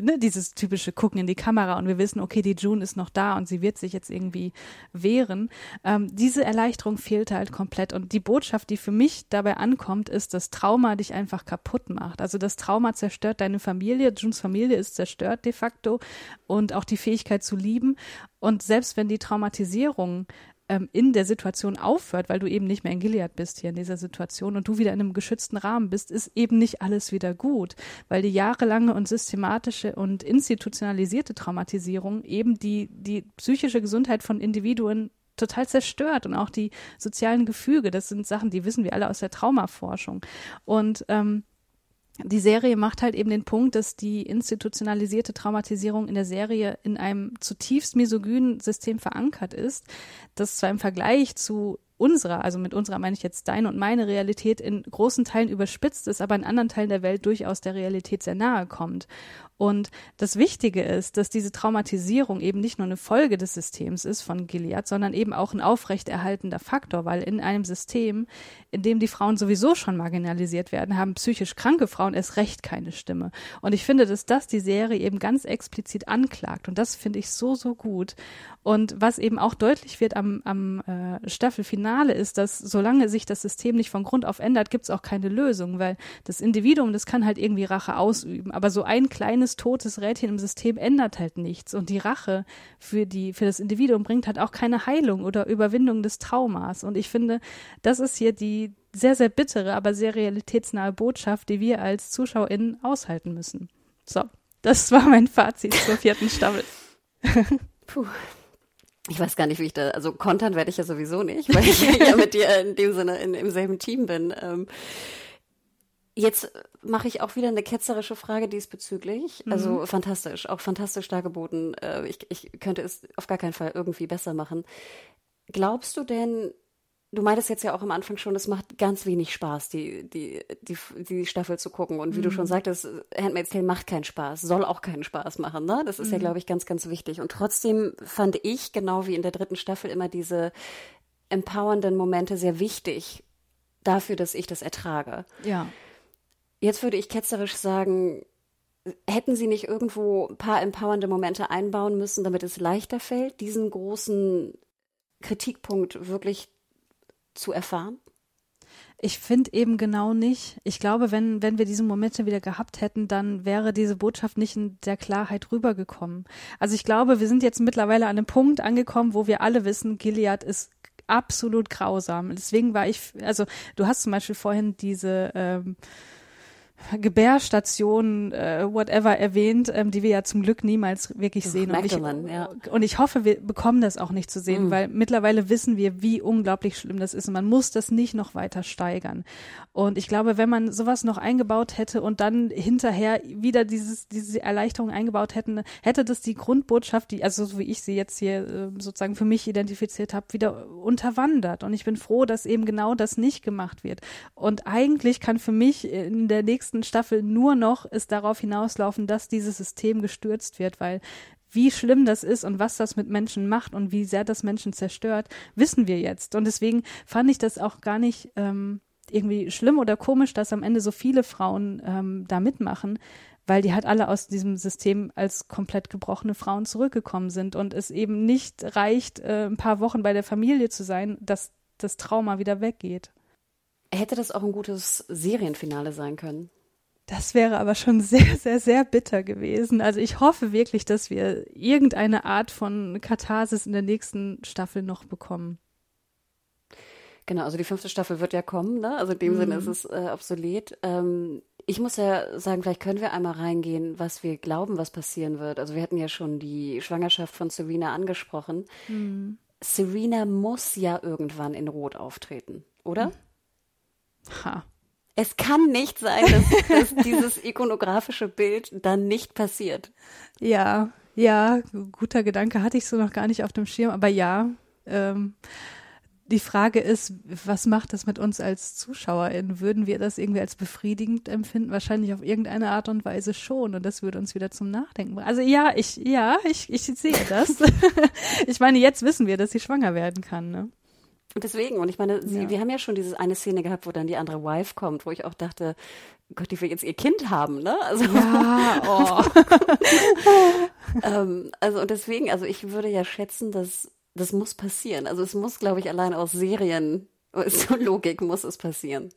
ne, dieses typische Gucken in die Kamera und wir wissen, okay, die June ist noch da und sie wird sich jetzt irgendwie wehren. Ähm, diese Erleichterung fehlt halt komplett. Und die Botschaft, die für mich dabei ankommt, ist, dass Trauma dich einfach kaputt macht. Also das Trauma zerstört deine Familie. Juns Familie ist zerstört de facto und auch die Fähigkeit zu lieben. Und selbst wenn die Traumatisierung ähm, in der Situation aufhört, weil du eben nicht mehr in Gilead bist hier in dieser Situation und du wieder in einem geschützten Rahmen bist, ist eben nicht alles wieder gut, weil die jahrelange und systematische und institutionalisierte Traumatisierung eben die, die psychische Gesundheit von Individuen total zerstört und auch die sozialen Gefüge. Das sind Sachen, die wissen wir alle aus der Traumaforschung. Und ähm, die Serie macht halt eben den Punkt, dass die institutionalisierte Traumatisierung in der Serie in einem zutiefst misogynen System verankert ist, das zwar im Vergleich zu unserer, also mit unserer meine ich jetzt deine und meine Realität in großen Teilen überspitzt ist, aber in anderen Teilen der Welt durchaus der Realität sehr nahe kommt. Und das Wichtige ist, dass diese Traumatisierung eben nicht nur eine Folge des Systems ist von Gilead, sondern eben auch ein aufrechterhaltender Faktor, weil in einem System, in dem die Frauen sowieso schon marginalisiert werden, haben psychisch kranke Frauen erst recht keine Stimme. Und ich finde, dass das die Serie eben ganz explizit anklagt. Und das finde ich so, so gut. Und was eben auch deutlich wird am, am äh, Staffelfinale ist, dass solange sich das System nicht von Grund auf ändert, gibt es auch keine Lösung, weil das Individuum, das kann halt irgendwie Rache ausüben. Aber so ein kleines kleines totes Rädchen im System ändert halt nichts. Und die Rache für die, für das Individuum bringt halt auch keine Heilung oder Überwindung des Traumas. Und ich finde, das ist hier die sehr, sehr bittere, aber sehr realitätsnahe Botschaft, die wir als ZuschauerInnen aushalten müssen. So, das war mein Fazit zur vierten Staffel. <laughs> Puh. Ich weiß gar nicht, wie ich da, also kontern werde ich ja sowieso nicht, weil ich <laughs> ja mit dir in dem Sinne in, im selben Team bin. Ähm, Jetzt mache ich auch wieder eine ketzerische Frage diesbezüglich. Mhm. Also fantastisch, auch fantastisch dargeboten. Äh, ich, ich könnte es auf gar keinen Fall irgendwie besser machen. Glaubst du denn, du meintest jetzt ja auch am Anfang schon, es macht ganz wenig Spaß, die, die, die, die Staffel zu gucken. Und wie mhm. du schon mhm. sagtest, Handmaid's Tale macht keinen Spaß, soll auch keinen Spaß machen. Ne? Das ist mhm. ja, glaube ich, ganz, ganz wichtig. Und trotzdem fand ich, genau wie in der dritten Staffel, immer diese empowernden Momente sehr wichtig dafür, dass ich das ertrage. Ja. Jetzt würde ich ketzerisch sagen, hätten Sie nicht irgendwo ein paar empowernde Momente einbauen müssen, damit es leichter fällt, diesen großen Kritikpunkt wirklich zu erfahren? Ich finde eben genau nicht. Ich glaube, wenn, wenn wir diese Momente wieder gehabt hätten, dann wäre diese Botschaft nicht in der Klarheit rübergekommen. Also ich glaube, wir sind jetzt mittlerweile an einem Punkt angekommen, wo wir alle wissen, Gilead ist absolut grausam. Deswegen war ich, also du hast zum Beispiel vorhin diese ähm, Gebärstationen, äh, whatever erwähnt, ähm, die wir ja zum Glück niemals wirklich sehen. Und ich, ja. und ich hoffe, wir bekommen das auch nicht zu sehen, Mhm. weil mittlerweile wissen wir, wie unglaublich schlimm das ist und man muss das nicht noch weiter steigern. Und ich glaube, wenn man sowas noch eingebaut hätte und dann hinterher wieder dieses, diese Erleichterung eingebaut hätten, hätte das die Grundbotschaft, die, also so wie ich sie jetzt hier äh, sozusagen für mich identifiziert habe, wieder unterwandert. Und ich bin froh, dass eben genau das nicht gemacht wird. Und eigentlich kann für mich in der nächsten Staffel nur noch es darauf hinauslaufen, dass dieses System gestürzt wird, weil wie schlimm das ist und was das mit Menschen macht und wie sehr das Menschen zerstört, wissen wir jetzt. Und deswegen fand ich das auch gar nicht ähm, irgendwie schlimm oder komisch, dass am Ende so viele Frauen ähm, da mitmachen, weil die halt alle aus diesem System als komplett gebrochene Frauen zurückgekommen sind und es eben nicht reicht, äh, ein paar Wochen bei der Familie zu sein, dass das Trauma wieder weggeht. Hätte das auch ein gutes Serienfinale sein können? Das wäre aber schon sehr, <laughs> sehr, sehr bitter gewesen. Also ich hoffe wirklich, dass wir irgendeine Art von Katharsis in der nächsten Staffel noch bekommen. Genau, also die fünfte Staffel wird ja kommen, ne? Also in dem Mhm. Sinne ist es äh, obsolet. Ähm, ich muss ja sagen, vielleicht können wir einmal reingehen, was wir glauben, was passieren wird. Also wir hatten ja schon die Schwangerschaft von Serena angesprochen. Mhm. Serena muss ja irgendwann in Rot auftreten, oder? Ha. Es kann nicht sein, dass, dass dieses ikonografische Bild dann nicht passiert. Ja, ja, guter Gedanke hatte ich so noch gar nicht auf dem Schirm, aber ja, ähm, die Frage ist, was macht das mit uns als ZuschauerInnen? Würden wir das irgendwie als befriedigend empfinden? Wahrscheinlich auf irgendeine Art und Weise schon. Und das würde uns wieder zum Nachdenken bringen. Also ja, ich, ja, ich, ich sehe das. <laughs> ich meine, jetzt wissen wir, dass sie schwanger werden kann, ne? Und deswegen, und ich meine, sie, Ja. wir haben ja schon diese eine Szene gehabt, wo dann die andere Wife kommt, wo ich auch dachte, Gott, die will jetzt ihr Kind haben, ne? Also, Ja, <laughs> oh. ähm, also und deswegen, also ich würde ja schätzen, dass das muss passieren. Also es muss, glaube ich, allein aus Serien, so <laughs> Logik muss es passieren.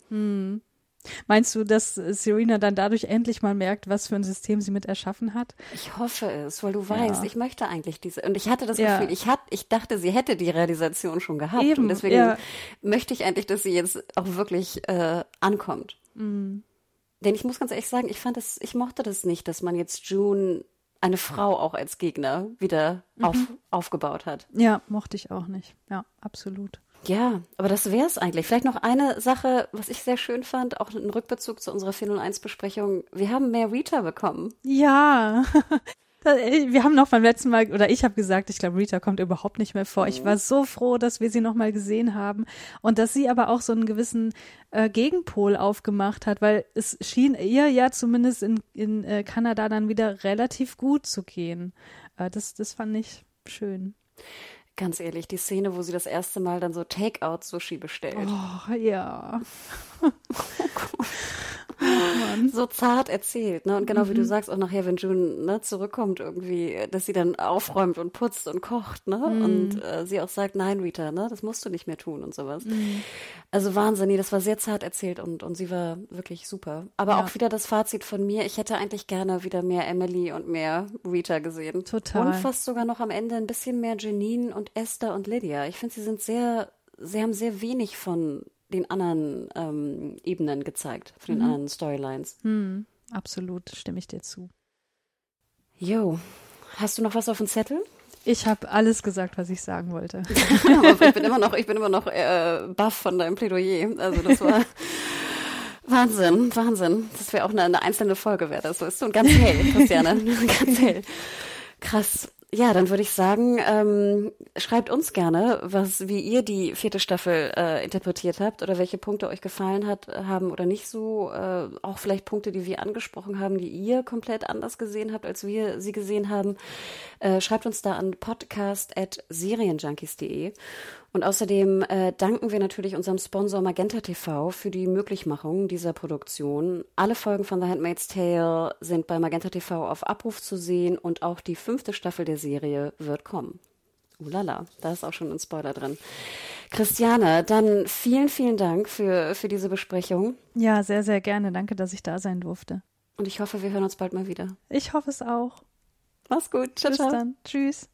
Meinst du, dass Serena dann dadurch endlich mal merkt, was für ein System sie mit erschaffen hat? Ich hoffe es, weil du weißt, ich möchte eigentlich diese. Und ich hatte das Ja. Gefühl, ich, hat, ich dachte, sie hätte die Realisation schon gehabt. Eben, und deswegen ja. möchte ich eigentlich, dass sie jetzt auch wirklich äh, ankommt. Mhm. Denn ich muss ganz ehrlich sagen, ich fand es, ich mochte das nicht, dass man jetzt June eine Frau auch als Gegner wieder Mhm. auf, aufgebaut hat. Ja, mochte ich auch nicht. Ja, absolut. Ja, aber das wäre es eigentlich. Vielleicht noch eine Sache, was ich sehr schön fand, auch ein Rückbezug zu unserer 401-Besprechung. Wir haben mehr Rita bekommen. Ja. <laughs> Äh, Wir haben noch beim letzten Mal, oder ich habe gesagt, ich glaube, Rita kommt überhaupt nicht mehr vor. Ich war so froh, dass wir sie noch mal gesehen haben und dass sie aber auch so einen gewissen äh, Gegenpol aufgemacht hat, weil es schien ihr ja zumindest in, in äh, Kanada dann wieder relativ gut zu gehen. Äh, das, das fand ich schön. Ganz ehrlich, die Szene, wo sie das erste Mal dann so Takeout-Sushi bestellt. Oh, ja. <laughs> <laughs> so zart erzählt, ne? Und genau Mhm. wie du sagst, auch nachher, wenn June ne, zurückkommt, irgendwie, dass sie dann aufräumt und putzt und kocht, ne? Mhm. Und äh, sie auch sagt, nein, Rita, ne, das musst du nicht mehr tun und sowas. Mhm. Also Wahnsinn, nee, das war sehr zart erzählt und, und sie war wirklich super. Aber Ja. auch wieder das Fazit von mir, ich hätte eigentlich gerne wieder mehr Emily und mehr Rita gesehen. Total. Und fast sogar noch am Ende ein bisschen mehr Janine und Esther und Lydia. Ich finde, sie sind sehr, sie haben sehr wenig von den anderen ähm, Ebenen gezeigt, von Mhm. den anderen Storylines. Hm, absolut, stimme ich dir zu. Jo, hast du noch was auf dem Zettel? Ich habe alles gesagt, was ich sagen wollte. <laughs> Aber ich bin immer noch, ich bin immer noch äh, baff von deinem Plädoyer. Also das war <laughs> Wahnsinn, Wahnsinn. Das wäre auch eine, eine einzelne Folge, wäre das so ist. Und ganz hell, Christiane, <laughs> ganz hell. Krass. Ja, dann würde ich sagen, ähm, schreibt uns gerne, was, wie ihr die vierte Staffel äh, interpretiert habt oder welche Punkte euch gefallen hat, haben oder nicht so. Äh, auch vielleicht Punkte, die wir angesprochen haben, die ihr komplett anders gesehen habt, als wir sie gesehen haben. Äh, schreibt uns da an podcast.serienjunkies.de. Und außerdem äh, danken wir natürlich unserem Sponsor Magenta TV für die Möglichmachung dieser Produktion. Alle Folgen von The Handmaid's Tale sind bei Magenta TV auf Abruf zu sehen und auch die fünfte Staffel der Serie wird kommen. Ulala, da ist auch schon ein Spoiler drin. Christiane, dann vielen, vielen Dank für, für diese Besprechung. Ja, sehr, sehr gerne. Danke, dass ich da sein durfte. Und ich hoffe, wir hören uns bald mal wieder. Ich hoffe es auch. Mach's gut. Ciao, Bis ciao. dann. Tschüss.